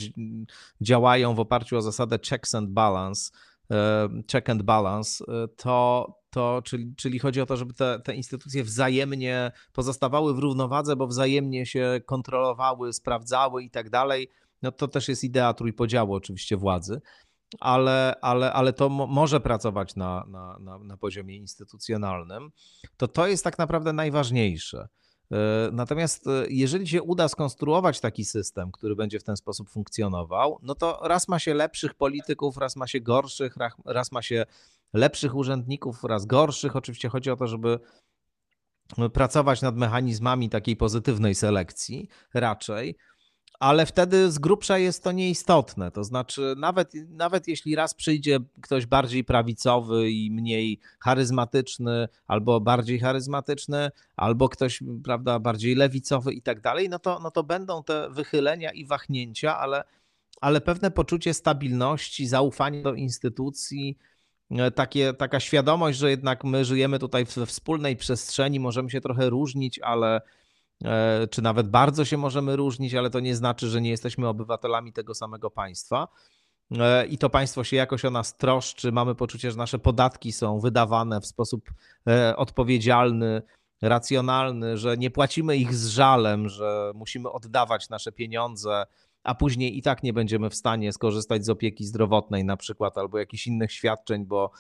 Speaker 2: działają w oparciu o zasadę checks and balance, e, check and balance, to, to czyli, czyli chodzi o to, żeby te, te instytucje wzajemnie pozostawały w równowadze, bo wzajemnie się kontrolowały, sprawdzały i tak dalej. No to też jest idea trójpodziału oczywiście władzy. Ale, ale, ale to mo może pracować na, na, na, na poziomie instytucjonalnym, to to jest tak naprawdę najważniejsze. E, natomiast e, jeżeli się uda skonstruować taki system, który będzie w ten sposób funkcjonował, no to raz ma się lepszych polityków, raz ma się gorszych, raz ma się lepszych urzędników, raz gorszych. Oczywiście chodzi o to, żeby pracować nad mechanizmami takiej pozytywnej selekcji raczej ale wtedy z grubsza jest to nieistotne. To znaczy, nawet, nawet jeśli raz przyjdzie ktoś bardziej prawicowy i mniej charyzmatyczny, albo bardziej charyzmatyczny, albo ktoś prawda, bardziej lewicowy i tak dalej, no to, no to będą te wychylenia i wahnięcia, ale, ale pewne poczucie stabilności, zaufanie do instytucji, e, takie, taka świadomość, że jednak my żyjemy tutaj we wspólnej przestrzeni, możemy się trochę różnić, ale czy nawet bardzo się możemy różnić, ale to nie znaczy, że nie jesteśmy obywatelami tego samego państwa. E, I to państwo się jakoś o nas troszczy. Mamy poczucie, że nasze podatki są wydawane w sposób e, odpowiedzialny, racjonalny, że nie płacimy ich z żalem, że musimy oddawać nasze pieniądze, a później i tak nie będziemy w stanie skorzystać z opieki zdrowotnej, na przykład, albo jakichś innych świadczeń, bo,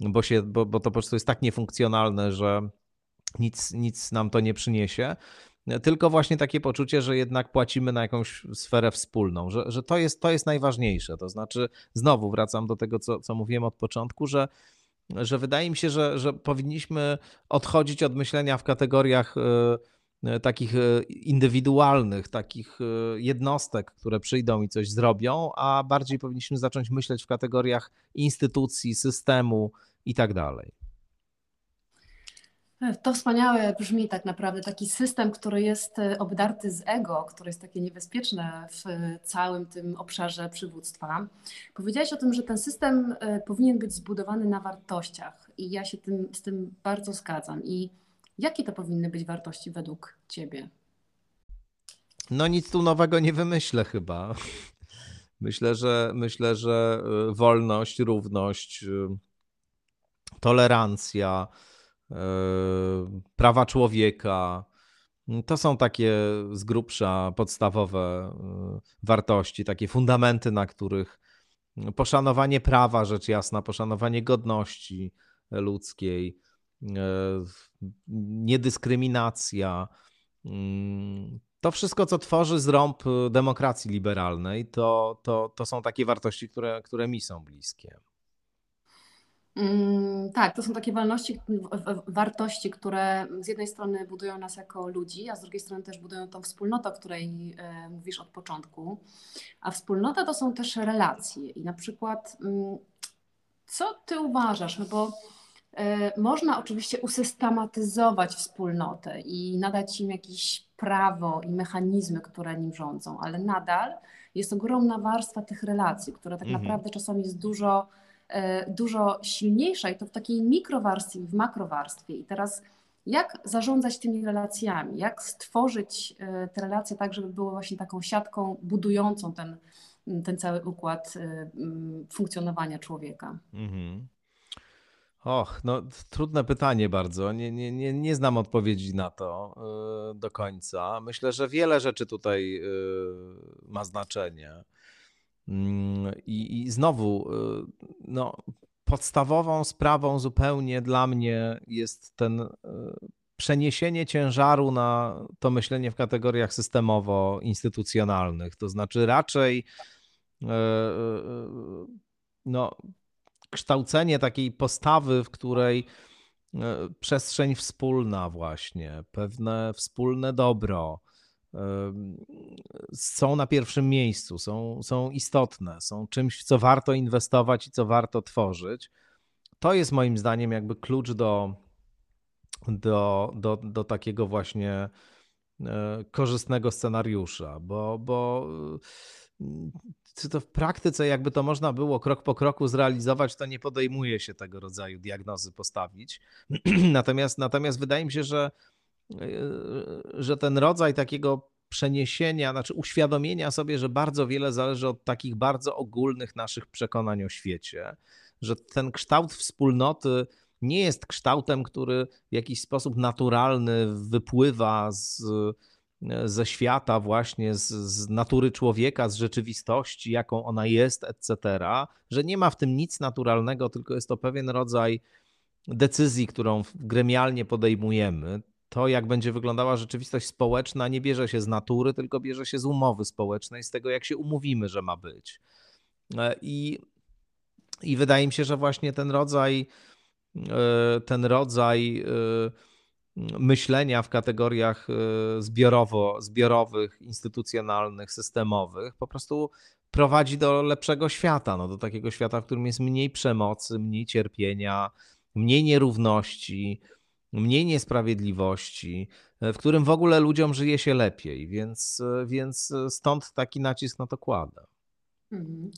Speaker 2: bo, się, bo, bo to po prostu jest tak niefunkcjonalne, że nic, nic nam to nie przyniesie tylko właśnie takie poczucie, że jednak płacimy na jakąś sferę wspólną, że, że to, jest, to jest najważniejsze. To znaczy, znowu wracam do tego, co, co mówiłem od początku, że, że wydaje mi się, że, że powinniśmy odchodzić od myślenia w kategoriach e, e, takich e, indywidualnych, takich jednostek, które przyjdą i coś zrobią, a bardziej powinniśmy zacząć myśleć w kategoriach instytucji, systemu i tak dalej.
Speaker 1: To wspaniałe brzmi tak naprawdę taki system, który jest e, obdarty z ego, który jest takie niebezpieczne w całym tym obszarze przywództwa. Powiedziałeś o tym, że ten system e, powinien być zbudowany na wartościach i ja się tym, z tym bardzo zgadzam. I jakie to powinny być wartości według Ciebie?
Speaker 2: No nic tu nowego nie wymyślę chyba. Myślę, że myślę, że e, wolność, równość, tolerancja, E, prawa człowieka. To są takie z grubsza podstawowe e, wartości, takie fundamenty, na których poszanowanie prawa, rzecz jasna, poszanowanie godności ludzkiej, e, niedyskryminacja. To wszystko, co tworzy zrąb demokracji liberalnej, to, to, to są takie wartości, które, które mi są bliskie.
Speaker 1: Mm, tak, to są takie wolności, wartości, które z jednej strony budują nas jako ludzi, a z drugiej strony też budują tą wspólnotę, o której e, mówisz od początku. A wspólnota to są też relacje. I na przykład, mm, co ty uważasz? No bo e, można oczywiście usystematyzować wspólnotę i nadać im jakieś prawo i mechanizmy, które nim rządzą, ale nadal jest ogromna warstwa tych relacji, która tak mhm. naprawdę czasami jest dużo dużo silniejsza i to w takiej mikrowarstwie, w makrowarstwie. I teraz jak zarządzać tymi relacjami, jak stworzyć e, te relacje tak, żeby były właśnie taką siatką budującą ten, ten cały układ e, funkcjonowania człowieka. Mhm.
Speaker 2: Och, no trudne pytanie bardzo. Nie, nie, nie, nie znam odpowiedzi na to do końca. Myślę, że wiele rzeczy tutaj ma znaczenie. I, I, znowu, y, no, podstawową sprawą zupełnie dla mnie jest ten y, przeniesienie ciężaru na to myślenie w kategoriach systemowo-instytucjonalnych. To znaczy raczej y, no, kształcenie takiej postawy, w której przestrzeń wspólna, właśnie, pewne wspólne dobro, są na pierwszym miejscu, są, są istotne, są czymś, w co warto inwestować i co warto tworzyć. To jest moim zdaniem jakby klucz do, do, do, do takiego właśnie e, korzystnego scenariusza, bo, bo czy to w praktyce jakby to można było krok po kroku zrealizować, to nie podejmuje się tego rodzaju diagnozy postawić. natomiast, natomiast wydaje mi się, że E, że ten rodzaj takiego przeniesienia, znaczy uświadomienia sobie, że bardzo wiele zależy od takich bardzo ogólnych naszych przekonań o świecie, że ten kształt wspólnoty nie jest kształtem, który w jakiś sposób naturalny wypływa z ze świata, właśnie z, z, natury człowieka, z rzeczywistości, jaką ona jest, etc., że nie ma w tym nic naturalnego, tylko jest to pewien rodzaj decyzji, którą gremialnie podejmujemy. To, jak będzie wyglądała rzeczywistość społeczna, nie bierze się z natury, tylko bierze się z umowy społecznej, z tego, jak się umówimy, że ma być. E, I, i wydaje mi się, że właśnie ten rodzaj, e, ten rodzaj e, myślenia w kategoriach zbiorowo, zbiorowych, instytucjonalnych, systemowych po prostu prowadzi do lepszego świata, no, do takiego świata, w którym jest mniej przemocy, mniej cierpienia, mniej nierówności, mniej niesprawiedliwości, w którym w ogóle ludziom żyje się lepiej, więc, więc stąd taki nacisk na to kładę.
Speaker 1: Mhm.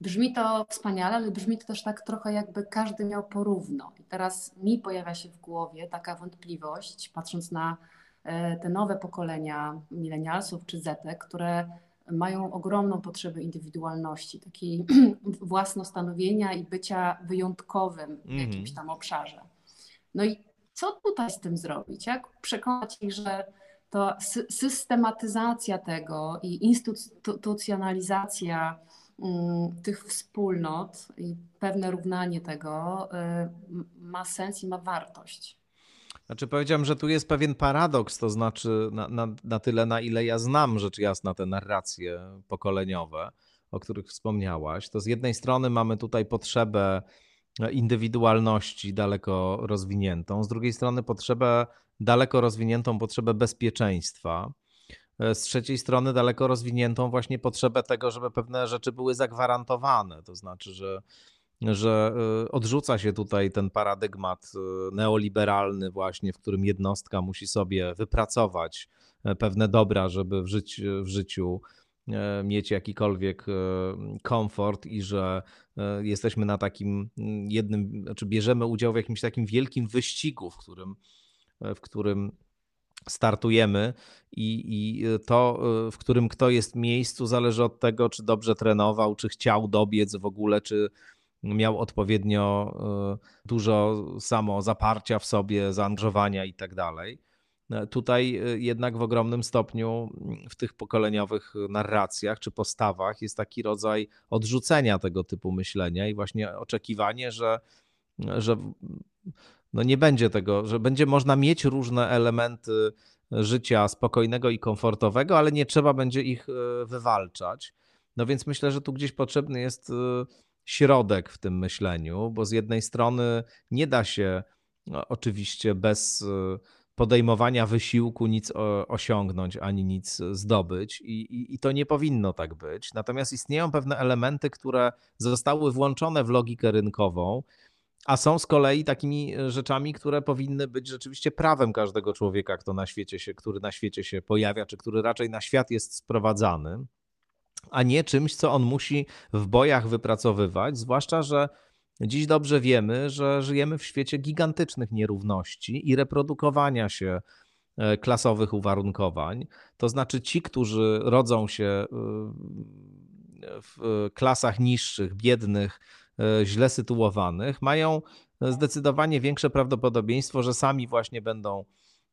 Speaker 1: Brzmi to wspaniale, ale brzmi to też tak trochę jakby każdy miał porówno. I teraz mi pojawia się w głowie taka wątpliwość, patrząc na e, te nowe pokolenia milenialsów czy zetek, które mają ogromną potrzebę indywidualności, takiej własnostanowienia i bycia wyjątkowym w jakimś mhm. tam obszarze. No i co tutaj z tym zrobić? Jak przekonać ich, że to systematyzacja tego i instytucjonalizacja Mm, tych wspólnot i pewne równanie tego y, ma sens i ma wartość.
Speaker 2: Znaczy powiedziałem, że tu jest pewien paradoks, to znaczy na, na, na tyle, na ile ja znam rzecz jasna te narracje pokoleniowe, o których wspomniałaś, to z jednej strony mamy tutaj potrzebę indywidualności daleko rozwiniętą, z drugiej strony potrzebę daleko rozwiniętą potrzebę bezpieczeństwa. E, z trzeciej strony daleko rozwiniętą właśnie potrzebę tego, żeby pewne rzeczy były zagwarantowane. To znaczy, że, że e, odrzuca się tutaj ten paradygmat e, neoliberalny, właśnie, w którym jednostka musi sobie wypracować pewne dobra, żeby w, życiu, w życiu mieć jakikolwiek komfort i że jesteśmy na takim jednym, znaczy bierzemy udział w jakimś takim wielkim wyścigu, w którym, w którym startujemy i, i to, w którym kto jest miejscu, zależy od tego, czy dobrze trenował, czy chciał dobiec w ogóle, czy miał odpowiednio dużo samo zaparcia w sobie, zaangażowania i tak dalej. E, tutaj y, jednak w ogromnym stopniu w tych pokoleniowych narracjach czy postawach jest taki rodzaj odrzucenia tego typu myślenia i właśnie oczekiwanie, że, że no nie będzie tego, że będzie można mieć różne elementy życia spokojnego i komfortowego, ale nie trzeba będzie ich e, wywalczać. No więc myślę, że tu gdzieś potrzebny jest e, środek w tym myśleniu, bo z jednej strony nie da się no, oczywiście bez e, podejmowania wysiłku nic osiągnąć ani nic zdobyć, I, i, i, to nie powinno tak być. Natomiast istnieją pewne elementy, które zostały włączone w logikę rynkową a są z kolei takimi e, rzeczami, które powinny być rzeczywiście prawem każdego człowieka, kto na świecie się, który na świecie się pojawia, czy który raczej na świat jest sprowadzany, a nie czymś, co on musi w bojach wypracowywać, zwłaszcza, że dziś dobrze wiemy, że żyjemy w świecie gigantycznych nierówności i reprodukowania się e, klasowych uwarunkowań. To znaczy ci, którzy rodzą się e, w klasach niższych, biednych, E, źle sytuowanych, mają zdecydowanie większe prawdopodobieństwo, że sami właśnie będą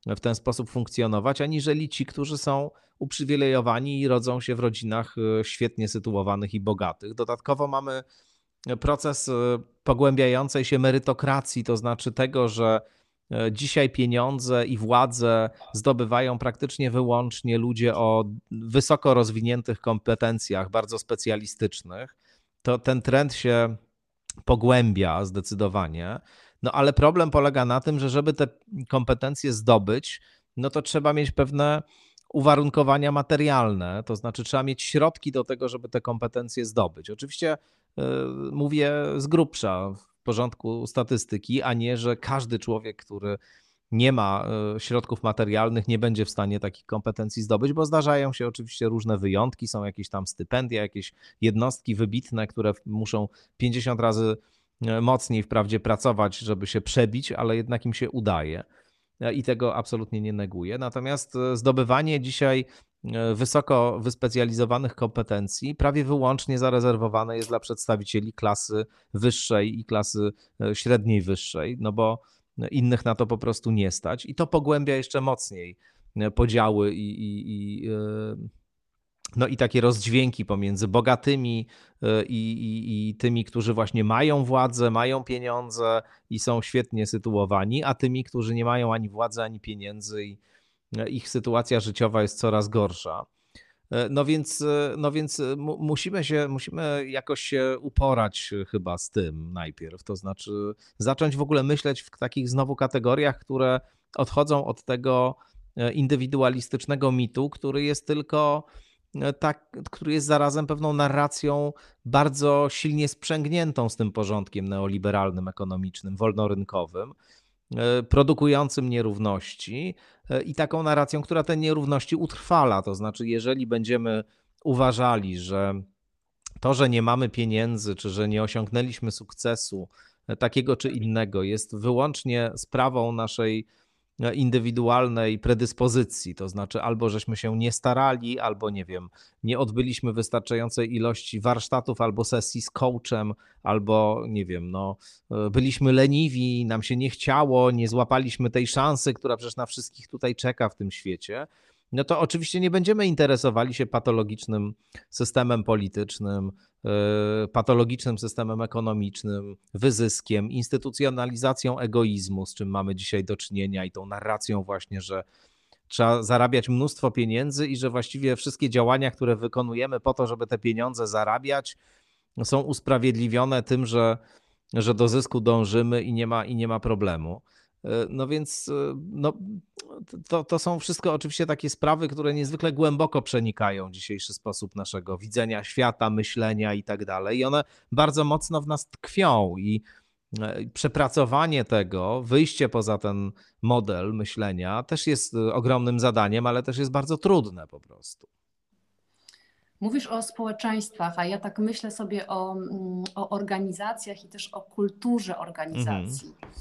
Speaker 2: w ten sposób funkcjonować, aniżeli ci, którzy są uprzywilejowani i rodzą się w rodzinach e, świetnie sytuowanych i bogatych. Dodatkowo mamy proces e, pogłębiającej się merytokracji, to znaczy tego, że dzisiaj pieniądze i władzę zdobywają praktycznie wyłącznie ludzie o wysoko rozwiniętych kompetencjach, bardzo specjalistycznych. To ten trend się pogłębia zdecydowanie. No ale problem polega na tym, że żeby te kompetencje zdobyć, no to trzeba mieć pewne uwarunkowania materialne, to znaczy trzeba mieć środki do tego, żeby te kompetencje zdobyć. Oczywiście yy, mówię z grubsza w porządku statystyki, a nie, że każdy człowiek, który nie ma e, środków materialnych, nie będzie w stanie takich kompetencji zdobyć, bo zdarzają się oczywiście różne wyjątki, są jakieś tam stypendia, jakieś jednostki wybitne, które muszą 50 razy e, mocniej wprawdzie pracować, żeby się przebić, ale jednak im się udaje. E, I tego absolutnie nie neguję. Natomiast zdobywanie dzisiaj wysoko wyspecjalizowanych kompetencji prawie wyłącznie zarezerwowane jest dla przedstawicieli klasy wyższej i klasy średniej wyższej, no bo innych na to po prostu nie stać i to pogłębia jeszcze mocniej podziały i, i, i no i takie rozdźwięki pomiędzy bogatymi i, i, i, tymi, którzy właśnie mają władzę, mają pieniądze i są świetnie sytuowani, a tymi, którzy nie mają ani władzy, ani pieniędzy i ich sytuacja życiowa jest coraz gorsza. E, no więc, e, no więc e, musimy się, musimy jakoś się uporać chyba z tym najpierw. To znaczy zacząć w ogóle myśleć w takich znowu kategoriach, które odchodzą od tego indywidualistycznego mitu, który jest tylko tak, który jest zarazem pewną narracją bardzo silnie sprzęgniętą z tym porządkiem neoliberalnym, ekonomicznym, wolnorynkowym, produkującym nierówności, E, i taką narracją, która te nierówności utrwala. To znaczy, jeżeli będziemy uważali, że to, że nie mamy pieniędzy, czy że nie osiągnęliśmy sukcesu e, takiego czy innego, jest wyłącznie sprawą naszej indywidualnej predyspozycji, to znaczy albo żeśmy się nie starali, albo nie wiem, nie odbyliśmy wystarczającej ilości warsztatów albo sesji z coachem, albo nie wiem, no, byliśmy leniwi, nam się nie chciało, nie złapaliśmy tej szansy, która przecież na wszystkich tutaj czeka w tym świecie no to oczywiście nie będziemy interesowali się patologicznym systemem politycznym, e, patologicznym systemem ekonomicznym, wyzyskiem, instytucjonalizacją egoizmu, z czym mamy dzisiaj do czynienia i tą narracją właśnie, że trzeba zarabiać mnóstwo pieniędzy i że właściwie wszystkie działania, które wykonujemy po to, żeby te pieniądze zarabiać, są usprawiedliwione tym, że, że do zysku dążymy i nie ma, i nie ma problemu. E, no więc e, no, to, to są wszystko oczywiście takie sprawy, które niezwykle głęboko przenikają dzisiejszy sposób naszego widzenia świata, myślenia i tak dalej. I one bardzo mocno w nas tkwią i e, przepracowanie tego, wyjście poza ten model myślenia też jest ogromnym zadaniem, ale też jest bardzo trudne po prostu.
Speaker 1: Mówisz o społeczeństwach, a ja tak myślę sobie o, mm, o organizacjach i też o kulturze organizacji. Mhm.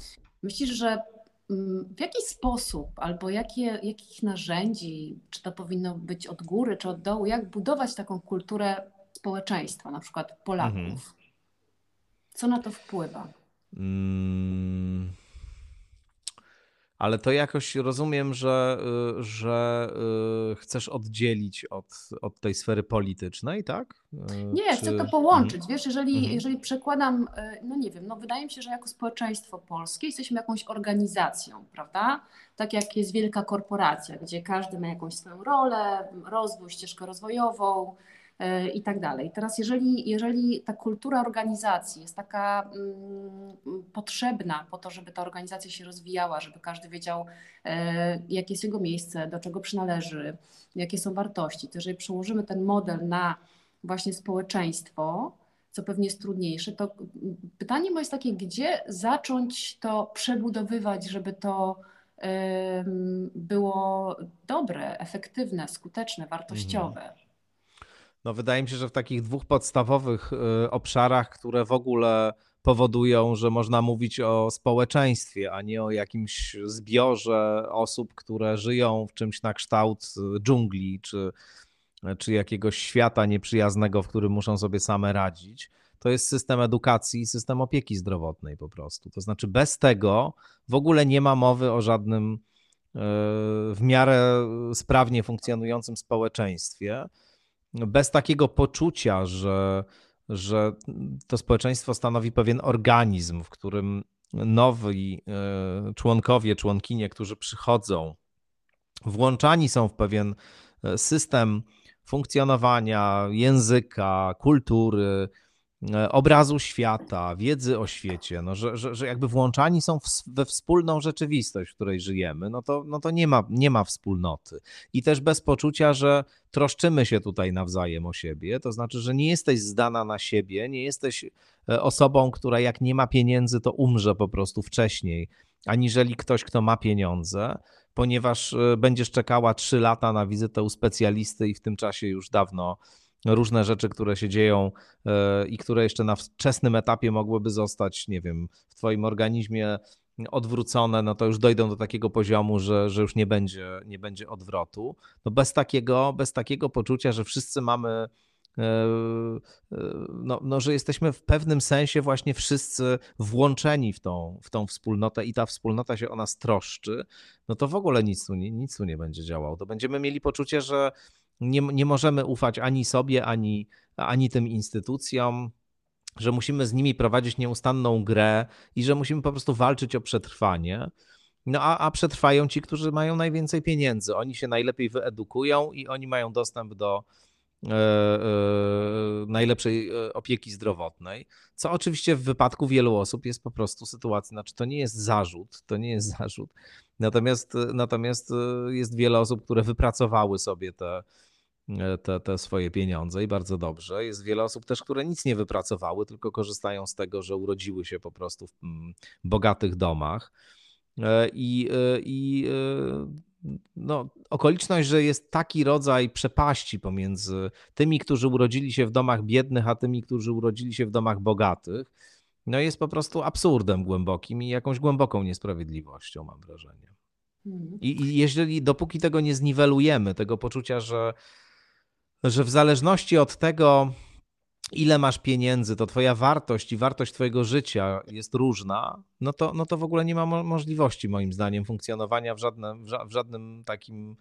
Speaker 1: Myślisz, że mm, w jaki sposób albo jakie, jakich narzędzi, czy to powinno być od góry, czy od dołu, jak budować taką kulturę społeczeństwa, na przykład Polaków? Mhm. Co na to wpływa? Hmm
Speaker 2: ale to jakoś rozumiem, że, y, że y, chcesz oddzielić od, od tej sfery politycznej, tak?
Speaker 1: Y, nie, Czy... chcę to połączyć. Mhm. Wiesz, jeżeli, mhm. jeżeli przekładam, no nie wiem, no wydaje mi się, że jako społeczeństwo polskie jesteśmy jakąś organizacją, prawda? Tak jak jest wielka korporacja, gdzie każdy ma jakąś swoją rolę, rozwój, ścieżkę rozwojową, i tak dalej. Teraz, jeżeli, jeżeli ta kultura organizacji jest taka mm, potrzebna po to, żeby ta organizacja się rozwijała, żeby każdy wiedział, e, jakie jest jego miejsce, do czego przynależy, jakie są wartości, to jeżeli przełożymy ten model na właśnie społeczeństwo, co pewnie jest trudniejsze, to pytanie moje jest takie, gdzie zacząć to przebudowywać, żeby to było dobre, efektywne, skuteczne, wartościowe.
Speaker 2: No wydaje mi się, że w takich dwóch podstawowych y, obszarach, które w ogóle powodują, że można mówić o społeczeństwie, a nie o jakimś zbiorze osób, które żyją w czymś na kształt y, dżungli czy, czy jakiegoś świata nieprzyjaznego, w którym muszą sobie same radzić. To jest system edukacji i system opieki zdrowotnej po prostu. To znaczy, bez tego w ogóle nie ma mowy o żadnym y, w miarę sprawnie funkcjonującym społeczeństwie bez takiego poczucia, że, że to społeczeństwo stanowi pewien organizm, w którym nowi e, członkowie, członkinie, którzy przychodzą, włączani są w pewien e, system funkcjonowania języka, kultury, obrazu świata, wiedzy o świecie, no, że, że, że jakby włączani są w, we wspólną rzeczywistość, w której żyjemy, no to, no to nie, ma, nie ma wspólnoty. I też bez poczucia, że troszczymy się tutaj nawzajem o siebie, to znaczy, że nie jesteś zdana na siebie, nie jesteś e, osobą, która jak nie ma pieniędzy, to umrze po prostu wcześniej, aniżeli ktoś, kto ma pieniądze, ponieważ e, będziesz czekała trzy lata na wizytę u specjalisty i w tym czasie już dawno różne rzeczy, które się dzieją e, i które jeszcze na wczesnym etapie mogłyby zostać, nie wiem, w Twoim organizmie odwrócone, no to już dojdą do takiego poziomu, że, że już nie będzie, nie będzie odwrotu. No bez takiego, bez takiego poczucia, że wszyscy mamy no, no, że jesteśmy w pewnym sensie właśnie wszyscy włączeni w tą, w tą wspólnotę i ta wspólnota się o nas troszczy, no to w ogóle nic tu, nic tu nie będzie działało. To będziemy mieli poczucie, że nie, nie możemy ufać ani sobie, ani, ani tym instytucjom, że musimy z nimi prowadzić nieustanną grę i że musimy po prostu walczyć o przetrwanie. No a, a przetrwają ci, którzy mają najwięcej pieniędzy. Oni się najlepiej wyedukują i oni mają dostęp do e, e, najlepszej e, opieki zdrowotnej. Co oczywiście w wypadku wielu osób jest po prostu sytuacja, znaczy to nie jest zarzut, to nie jest zarzut. Natomiast, natomiast jest wiele osób, które wypracowały sobie te, te, te swoje pieniądze i bardzo dobrze. Jest wiele osób też, które nic nie wypracowały, tylko korzystają z tego, że urodziły się po prostu w mm, bogatych domach. E, I, e, i e, no, okoliczność, że jest taki rodzaj przepaści pomiędzy tymi, którzy urodzili się w domach biednych, a tymi, którzy urodzili się w domach bogatych, no jest po prostu absurdem głębokim i jakąś głęboką niesprawiedliwością, mam wrażenie. Mhm. I, I jeżeli dopóki tego nie zniwelujemy, tego poczucia, że że w zależności od tego, ile masz pieniędzy, to twoja wartość i wartość twojego życia jest różna, no to, no to w ogóle nie ma możliwości moim zdaniem funkcjonowania w żadnym, w żadnym takim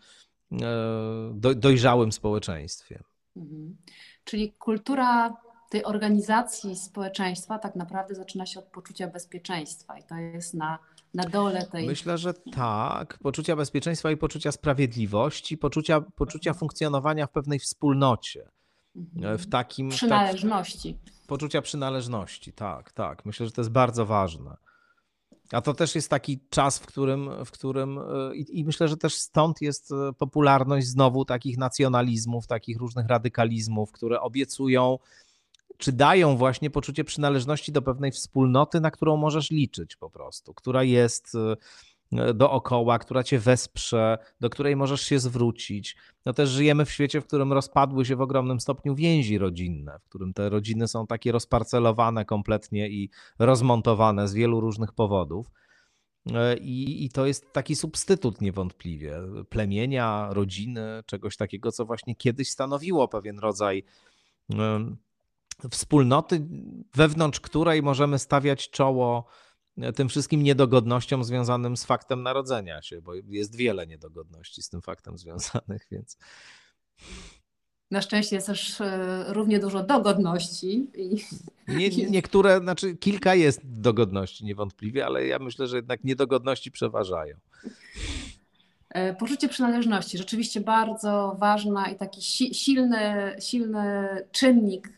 Speaker 2: e, dojrzałym społeczeństwie. Mhm.
Speaker 1: Czyli kultura tej organizacji społeczeństwa tak naprawdę zaczyna się od poczucia bezpieczeństwa i to jest na na dole tej.
Speaker 2: Myślę, że tak. Poczucia bezpieczeństwa i poczucia sprawiedliwości, poczucia, poczucia funkcjonowania w pewnej wspólnocie.
Speaker 1: Mhm. W takim. Przynależności.
Speaker 2: Tak, poczucia przynależności, tak, tak. Myślę, że to jest bardzo ważne. A to też jest taki czas, w którym, w którym i, i, myślę, że też stąd jest e, popularność znowu takich nacjonalizmów, takich różnych radykalizmów, które obiecują czy dają właśnie poczucie przynależności do pewnej wspólnoty, na którą możesz liczyć po prostu, która jest e, dookoła, która cię wesprze, do której możesz się zwrócić. No też żyjemy w świecie, w którym rozpadły się w ogromnym stopniu więzi rodzinne, w którym te rodziny są takie rozparcelowane kompletnie i rozmontowane z wielu różnych powodów. E, I, I, to jest taki substytut niewątpliwie plemienia, rodziny, czegoś takiego, co właśnie kiedyś stanowiło pewien rodzaj wspólnoty, wewnątrz której możemy stawiać czoło e, tym wszystkim niedogodnościom związanym z faktem narodzenia się, bo jest wiele niedogodności z tym faktem związanych, więc.
Speaker 1: Na szczęście jest też e, równie dużo dogodności.
Speaker 2: Nie, niektóre, znaczy kilka jest dogodności niewątpliwie, ale ja myślę, że jednak niedogodności przeważają.
Speaker 1: E, poczucie przynależności, rzeczywiście bardzo ważna i taki silny, silny czynnik,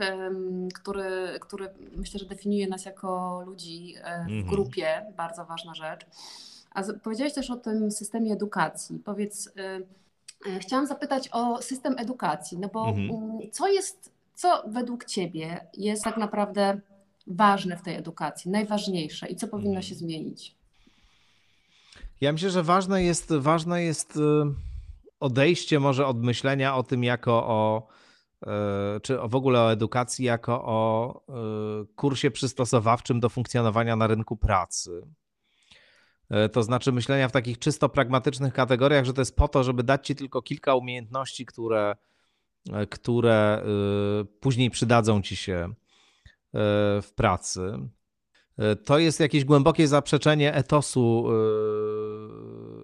Speaker 1: który, który myślę, że definiuje nas jako ludzi e, w mhm. grupie, bardzo ważna rzecz. A powiedziałeś też o tym systemie edukacji. Powiedz, e, chciałam zapytać o system edukacji, no bo mhm. Mm, co jest, co według Ciebie jest tak naprawdę ważne w tej edukacji, najważniejsze i co powinno mhm. się zmienić?
Speaker 2: Ja myślę, że ważne jest, ważne jest y, odejście może od myślenia o tym jako o, y, czy w ogóle o edukacji jako o y, kursie przystosowawczym do funkcjonowania na rynku pracy. To znaczy myślenia w takich czysto pragmatycznych kategoriach, że to jest po to, żeby dać ci tylko kilka umiejętności, które, które później przydadzą ci się w pracy. To jest jakieś głębokie zaprzeczenie etosu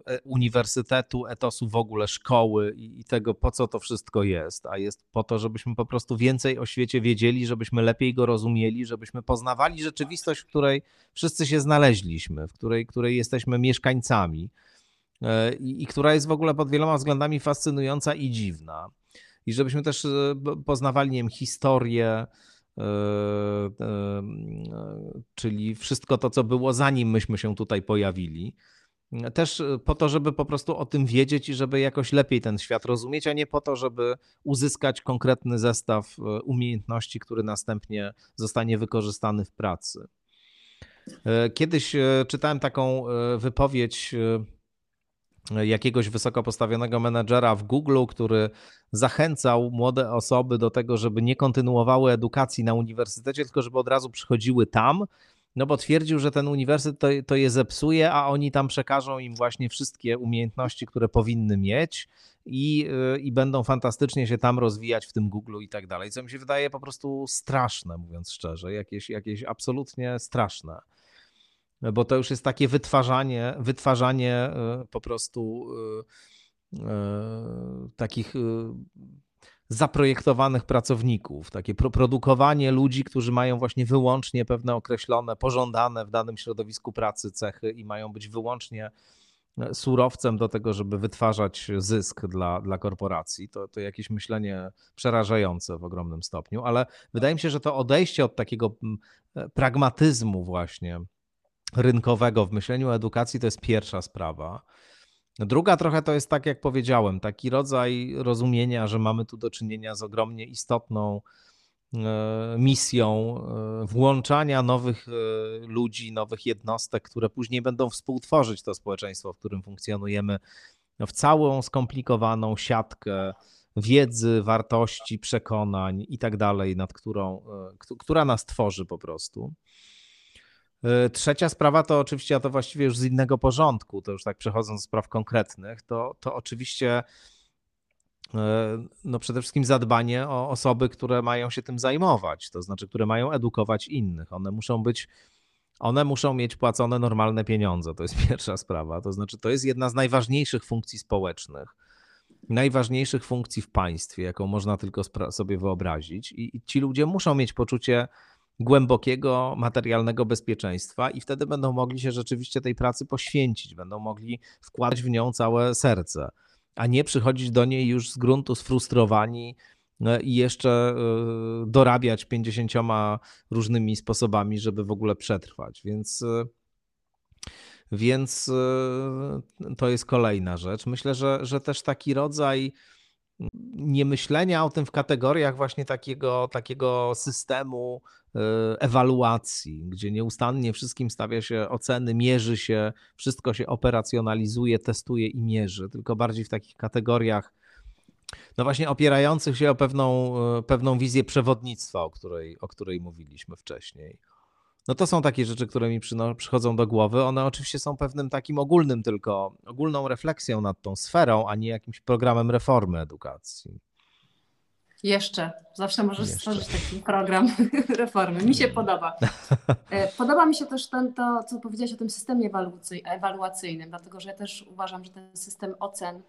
Speaker 2: e, uniwersytetu, etosu w ogóle szkoły i tego, po co to wszystko jest. A jest po to, żebyśmy po prostu więcej o świecie wiedzieli, żebyśmy lepiej go rozumieli, żebyśmy poznawali rzeczywistość, w której wszyscy się znaleźliśmy, w której, której jesteśmy mieszkańcami e, i, i która jest w ogóle pod wieloma względami fascynująca i dziwna. I żebyśmy też e, poznawali, nie wiem, historię, E, e, czyli wszystko to, co było zanim myśmy się tutaj pojawili. Też po to, żeby po prostu o tym wiedzieć i żeby jakoś lepiej ten świat rozumieć, a nie po to, żeby uzyskać konkretny zestaw e, umiejętności, który następnie zostanie wykorzystany w pracy. Kiedyś czytałem taką wypowiedź jakiegoś wysoko postawionego menedżera w Google, który zachęcał młode osoby do tego, żeby nie kontynuowały edukacji na uniwersytecie, tylko żeby od razu przychodziły tam, no bo twierdził, że ten uniwersytet to, to je zepsuje, a oni tam przekażą im właśnie wszystkie umiejętności, które powinny mieć i, y, i będą fantastycznie się tam rozwijać w tym Google i tak dalej, co mi się wydaje po prostu straszne, mówiąc szczerze, jakieś, jakieś absolutnie straszne. Bo to już jest takie wytwarzanie, wytwarzanie y, po prostu y, takich zaprojektowanych pracowników, takie produkowanie ludzi, którzy mają właśnie wyłącznie pewne określone, pożądane w danym środowisku pracy cechy i mają być wyłącznie e, surowcem do tego, żeby wytwarzać zysk dla, dla korporacji. To, to jakieś myślenie przerażające w ogromnym stopniu, ale wydaje mi się, że to odejście od takiego e, pragmatyzmu właśnie rynkowego w myśleniu o edukacji to jest pierwsza sprawa. Druga trochę to jest tak, jak powiedziałem, taki rodzaj rozumienia, że mamy tu do czynienia z ogromnie istotną e, misją e, włączania nowych e, ludzi, nowych jednostek, które później będą współtworzyć to społeczeństwo, w którym funkcjonujemy, w całą skomplikowaną siatkę wiedzy, wartości, przekonań i tak dalej, nad którą, która nas tworzy po prostu. E, trzecia sprawa to oczywiście, a to właściwie już z innego porządku, to już tak przechodząc do spraw konkretnych, to, to oczywiście e, no przede wszystkim zadbanie o osoby, które mają się tym zajmować, to znaczy, które mają edukować innych. One muszą być, one muszą mieć płacone normalne pieniądze. To jest pierwsza sprawa. To znaczy, to jest jedna z najważniejszych funkcji społecznych, najważniejszych funkcji w państwie, jaką można tylko sobie wyobrazić. I, i ci ludzie muszą mieć poczucie głębokiego materialnego bezpieczeństwa i wtedy będą mogli się rzeczywiście tej pracy poświęcić, będą mogli wkładać w nią całe serce, a nie przychodzić do niej już z gruntu sfrustrowani e, i jeszcze e, dorabiać pięćdziesięcioma różnymi sposobami, żeby w ogóle przetrwać. Więc e, więc to jest kolejna rzecz. Myślę, że, że też taki rodzaj nie myślenia o tym w kategoriach właśnie takiego, takiego systemu e, ewaluacji, gdzie nieustannie wszystkim stawia się oceny, mierzy się, wszystko się operacjonalizuje, testuje i mierzy, tylko bardziej w takich kategoriach, no właśnie opierających się o pewną, e, pewną wizję przewodnictwa, o której, o której mówiliśmy wcześniej. No to są takie rzeczy, które mi przychodzą do głowy. One oczywiście są pewnym takim ogólnym tylko, ogólną refleksją nad tą sferą, a nie jakimś programem reformy edukacji.
Speaker 1: Jeszcze, zawsze możesz Jeszcze. stworzyć taki program reformy. Mi się mm. podoba. E, podoba mi się też ten, to, co powiedziałeś o tym systemie ewaluacyjnym, dlatego że ja też uważam, że ten system ocen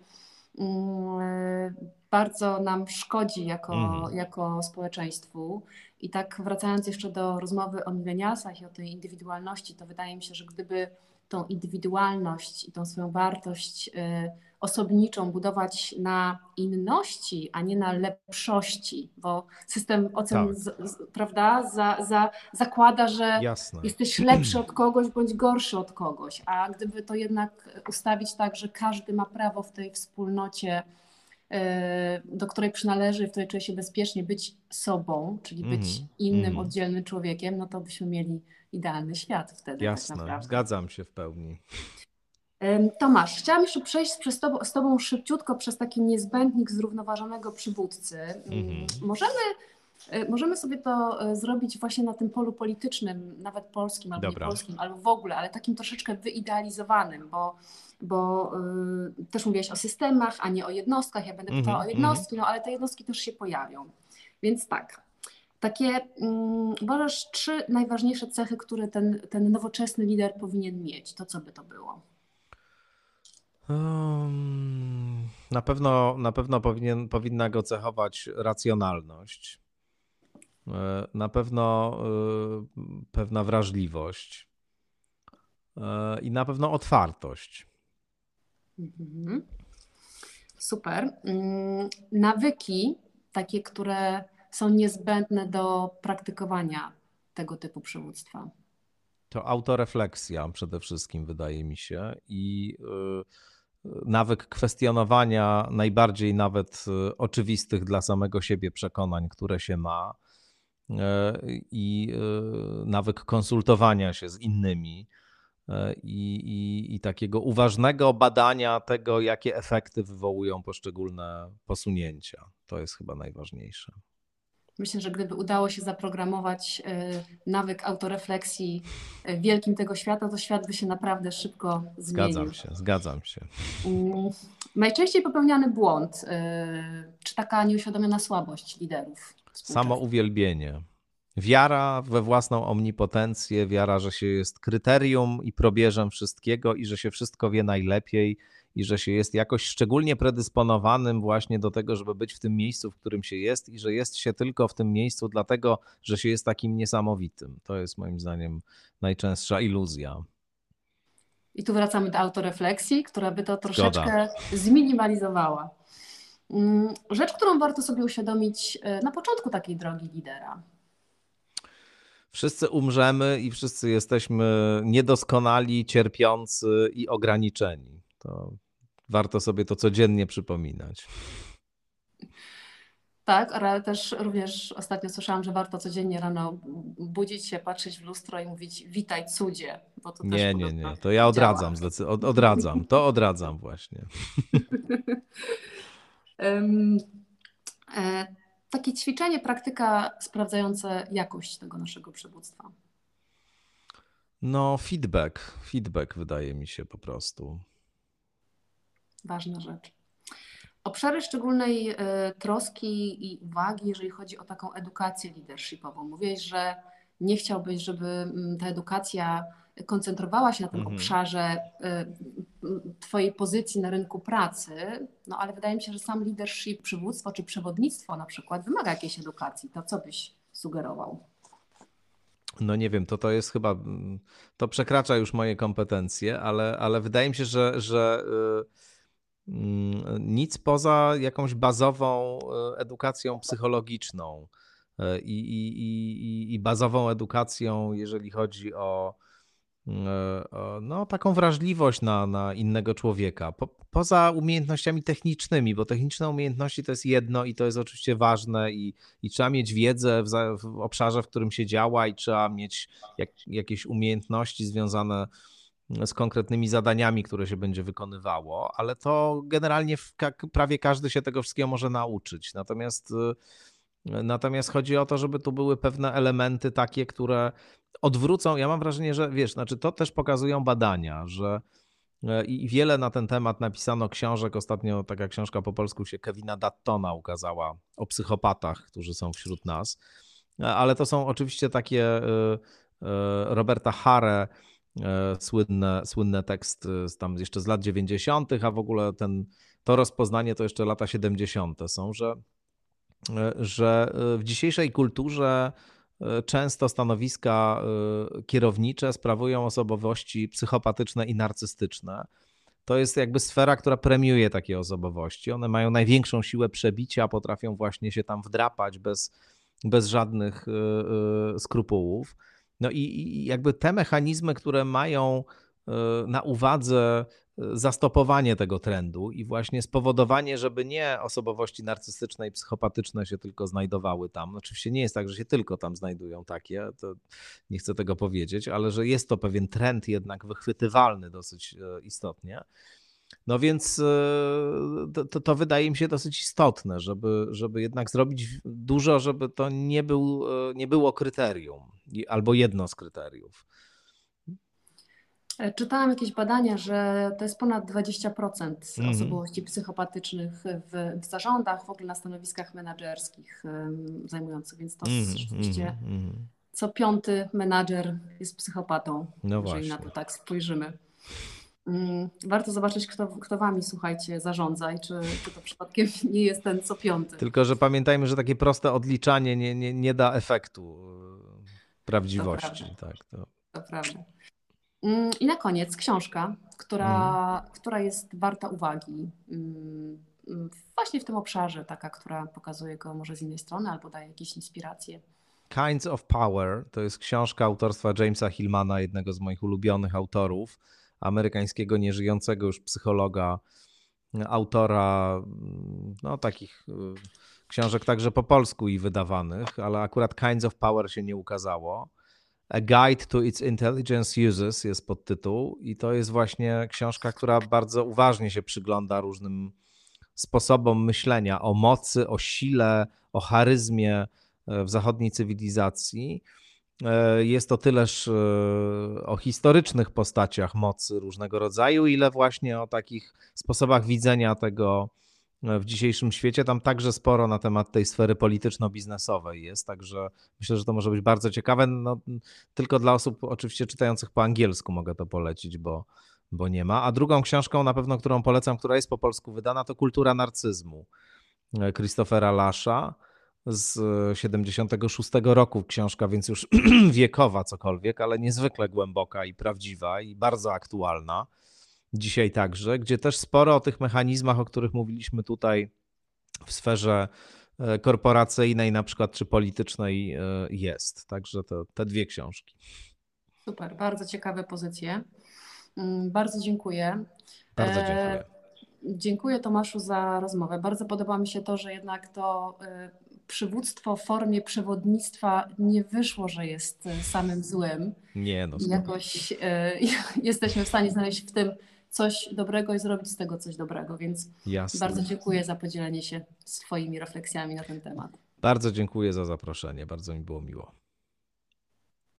Speaker 1: mm, bardzo nam szkodzi jako, mm. jako społeczeństwu. I tak wracając jeszcze do rozmowy o milenialsach i o tej indywidualności, to wydaje mi się, że gdyby tą indywidualność i tą swoją wartość y, osobniczą budować na inności, a nie na lepszości, bo system ocen tak. z, z, prawda, za, za, zakłada, że Jasne. jesteś lepszy od kogoś bądź gorszy od kogoś, a gdyby to jednak ustawić tak, że każdy ma prawo w tej wspólnocie do której przynależy, w której czuje się bezpiecznie być sobą, czyli być mm, innym, mm. oddzielnym człowiekiem, no to byśmy mieli idealny świat wtedy. Tak
Speaker 2: Jasne, tak zgadzam się w pełni.
Speaker 1: Tomasz, chciałam jeszcze przejść przez tobą, z Tobą szybciutko przez taki niezbędnik zrównoważonego przywódcy. Mm, możemy, e, możemy sobie to e, zrobić właśnie na tym polu politycznym, nawet polskim albo Dobra. polskim, albo w ogóle, ale takim troszeczkę wyidealizowanym, bo bo y, też mówiłeś o systemach, a nie o jednostkach. Ja będę pytała mm -hmm, o jednostki, no ale te jednostki też się pojawią. Więc tak, takie mm, uważasz trzy najważniejsze cechy, które ten, ten nowoczesny lider powinien mieć, to co by to było?
Speaker 2: Um, na pewno, na pewno powinien, powinna go cechować racjonalność. E, na pewno y, pewna wrażliwość e, i na pewno otwartość.
Speaker 1: Mhm. Super. Mm, nawyki, takie, które są niezbędne do praktykowania tego typu przywództwa.
Speaker 2: To autorefleksja przede wszystkim, wydaje mi się, i y, nawyk kwestionowania najbardziej nawet y, oczywistych dla samego siebie przekonań, które się ma, y, i nawyk konsultowania się z innymi i, i, i takiego uważnego badania tego, jakie efekty wywołują poszczególne posunięcia. To jest chyba najważniejsze.
Speaker 1: Myślę, że gdyby udało się zaprogramować nawyk autorefleksji wielkim tego świata, to świat by się naprawdę szybko zmienił.
Speaker 2: Zgadzam się, zgadzam się.
Speaker 1: Mm, najczęściej popełniany błąd, czy taka nieuświadomiona słabość liderów?
Speaker 2: Samo uwielbienie. Wiara we własną omnipotencję, wiara, że się jest kryterium i probierzem wszystkiego i że się wszystko wie najlepiej i że się jest jakoś szczególnie predysponowanym właśnie do tego, żeby być w tym miejscu, w którym się jest i że jest się tylko w tym miejscu dlatego, że się jest takim niesamowitym. To jest moim zdaniem najczęstsza iluzja.
Speaker 1: I tu wracamy do autorefleksji, która by to troszeczkę Zgoda. zminimalizowała. Mm, rzecz, którą warto sobie uświadomić e, na początku takiej drogi lidera.
Speaker 2: Wszyscy umrzemy i wszyscy jesteśmy niedoskonali, cierpiący i ograniczeni. To warto sobie to codziennie przypominać.
Speaker 1: Tak, ale też również ostatnio słyszałam, że warto codziennie rano budzić się, patrzeć w lustro i mówić witaj cudzie.
Speaker 2: Bo to nie, nie, nie, to ja odradzam, od, odradzam, to odradzam właśnie.
Speaker 1: um, e, takie ćwiczenie, praktyka sprawdzające jakość tego naszego przywództwa.
Speaker 2: No, feedback. Feedback wydaje mi się po prostu.
Speaker 1: Ważna rzecz. Obszary szczególnej y, troski i uwagi, jeżeli chodzi o taką edukację leadershipową. Mówiłeś, że nie chciałbyś, żeby mm, ta edukacja koncentrowała się na tym mhm. obszarze y, Twojej pozycji na rynku pracy, no ale wydaje mi się, że sam leadership, przywództwo czy przewodnictwo na przykład wymaga jakiejś edukacji. To co byś sugerował?
Speaker 2: No nie wiem, to to jest chyba, to przekracza już moje kompetencje, ale, ale wydaje mi się, że, że y, mm, nic poza jakąś bazową y, edukacją psychologiczną i, i, i, i bazową edukacją, jeżeli chodzi o no, taką wrażliwość na, na innego człowieka. Po, poza umiejętnościami technicznymi, bo techniczne umiejętności to jest jedno i to jest oczywiście ważne i, i trzeba mieć wiedzę w, w obszarze, w którym się działa i trzeba mieć jak, jakieś umiejętności związane z konkretnymi zadaniami, które się będzie wykonywało, ale to generalnie prawie każdy się tego wszystkiego może nauczyć. Natomiast Natomiast chodzi o to, żeby tu były pewne elementy takie, które odwrócą. Ja mam wrażenie, że wiesz, znaczy to też pokazują badania, że e, i wiele na ten temat napisano książek. Ostatnio taka książka po polsku się Kevina Dattona ukazała o psychopatach, którzy są wśród nas. E, ale to są oczywiście takie e, Roberta Hare, słynne, słynne tekst tam jeszcze z lat 90., a w ogóle ten, to rozpoznanie to jeszcze lata 70. są, że że e, w dzisiejszej kulturze e, często stanowiska e, kierownicze sprawują osobowości psychopatyczne i narcystyczne. To jest jakby sfera, która premiuje takie osobowości. One mają największą siłę przebicia, potrafią właśnie się tam wdrapać bez, bez żadnych skrupułów. No i jakby te mechanizmy, które mają na uwadze zastopowanie tego trendu i właśnie spowodowanie, żeby nie osobowości narcystyczne i psychopatyczne się tylko znajdowały tam. Oczywiście nie jest tak, że się tylko tam znajdują takie, to nie chcę tego powiedzieć, ale że jest to pewien trend jednak wychwytywalny dosyć e, istotnie. No więc e, to, to, wydaje mi się dosyć istotne, żeby, żeby jednak zrobić dużo, żeby to nie, był, e, nie było kryterium albo jedno z kryteriów.
Speaker 1: E, czytałam jakieś badania, że to jest ponad 20% mm. osobowości psychopatycznych w, w, zarządach, w ogóle na stanowiskach menedżerskich um, zajmujących, więc to mm, rzeczywiście mm, co piąty menadżer jest psychopatą, no jeżeli właśnie. na to tak spojrzymy. Um, warto zobaczyć, kto, kto wami, słuchajcie, zarządza i czy, czy to przypadkiem nie jest ten co piąty.
Speaker 2: Tylko, że pamiętajmy, że takie proste odliczanie nie, nie, nie da efektu e, prawdziwości.
Speaker 1: To
Speaker 2: tak,
Speaker 1: to... to prawda. Mm, I na koniec książka, która, mhm. która jest warta uwagi. Mm, właśnie w tym obszarze, taka, która pokazuje go może z innej strony albo daje jakieś inspiracje.
Speaker 2: Kinds of Power to jest książka autorstwa Jamesa Hillmana, jednego z moich ulubionych autorów, amerykańskiego nieżyjącego już psychologa, autora no, takich y, książek także po polsku i wydawanych, ale akurat Kinds of Power się nie ukazało. A Guide to its Intelligence Uses jest podtytuł i to jest właśnie książka, która bardzo uważnie się przygląda różnym sposobom myślenia o mocy, o sile, o charyzmie w zachodniej cywilizacji. Jest to tyleż o historycznych postaciach mocy różnego rodzaju, ile właśnie o takich sposobach widzenia tego w dzisiejszym świecie. Tam także sporo na temat tej sfery polityczno-biznesowej jest, także myślę, że to może być bardzo ciekawe. No, tylko dla osób oczywiście czytających po angielsku mogę to polecić, bo, bo nie ma. A drugą książką na pewno, którą polecam, która jest po polsku wydana, to Kultura narcyzmu Christophera Lasza z 76 roku książka, więc już wiekowa cokolwiek, ale niezwykle głęboka i prawdziwa i bardzo aktualna dzisiaj także, gdzie też sporo o tych mechanizmach, o których mówiliśmy tutaj w sferze e, korporacyjnej na przykład, czy politycznej e, jest. Także to te dwie książki.
Speaker 1: Super, bardzo ciekawe pozycje. Mm, bardzo dziękuję.
Speaker 2: Bardzo dziękuję.
Speaker 1: Dziękuję Tomaszu za rozmowę. Bardzo podoba mi się to, że jednak to e, przywództwo w formie przewodnictwa nie wyszło, że jest samym złym.
Speaker 2: Nie, no.
Speaker 1: Jakoś jesteśmy w stanie znaleźć w tym coś dobrego i zrobić z tego coś dobrego. Więc Jasne. bardzo dziękuję za podzielenie się swoimi refleksjami na ten temat.
Speaker 2: Bardzo dziękuję za zaproszenie, bardzo mi było miło.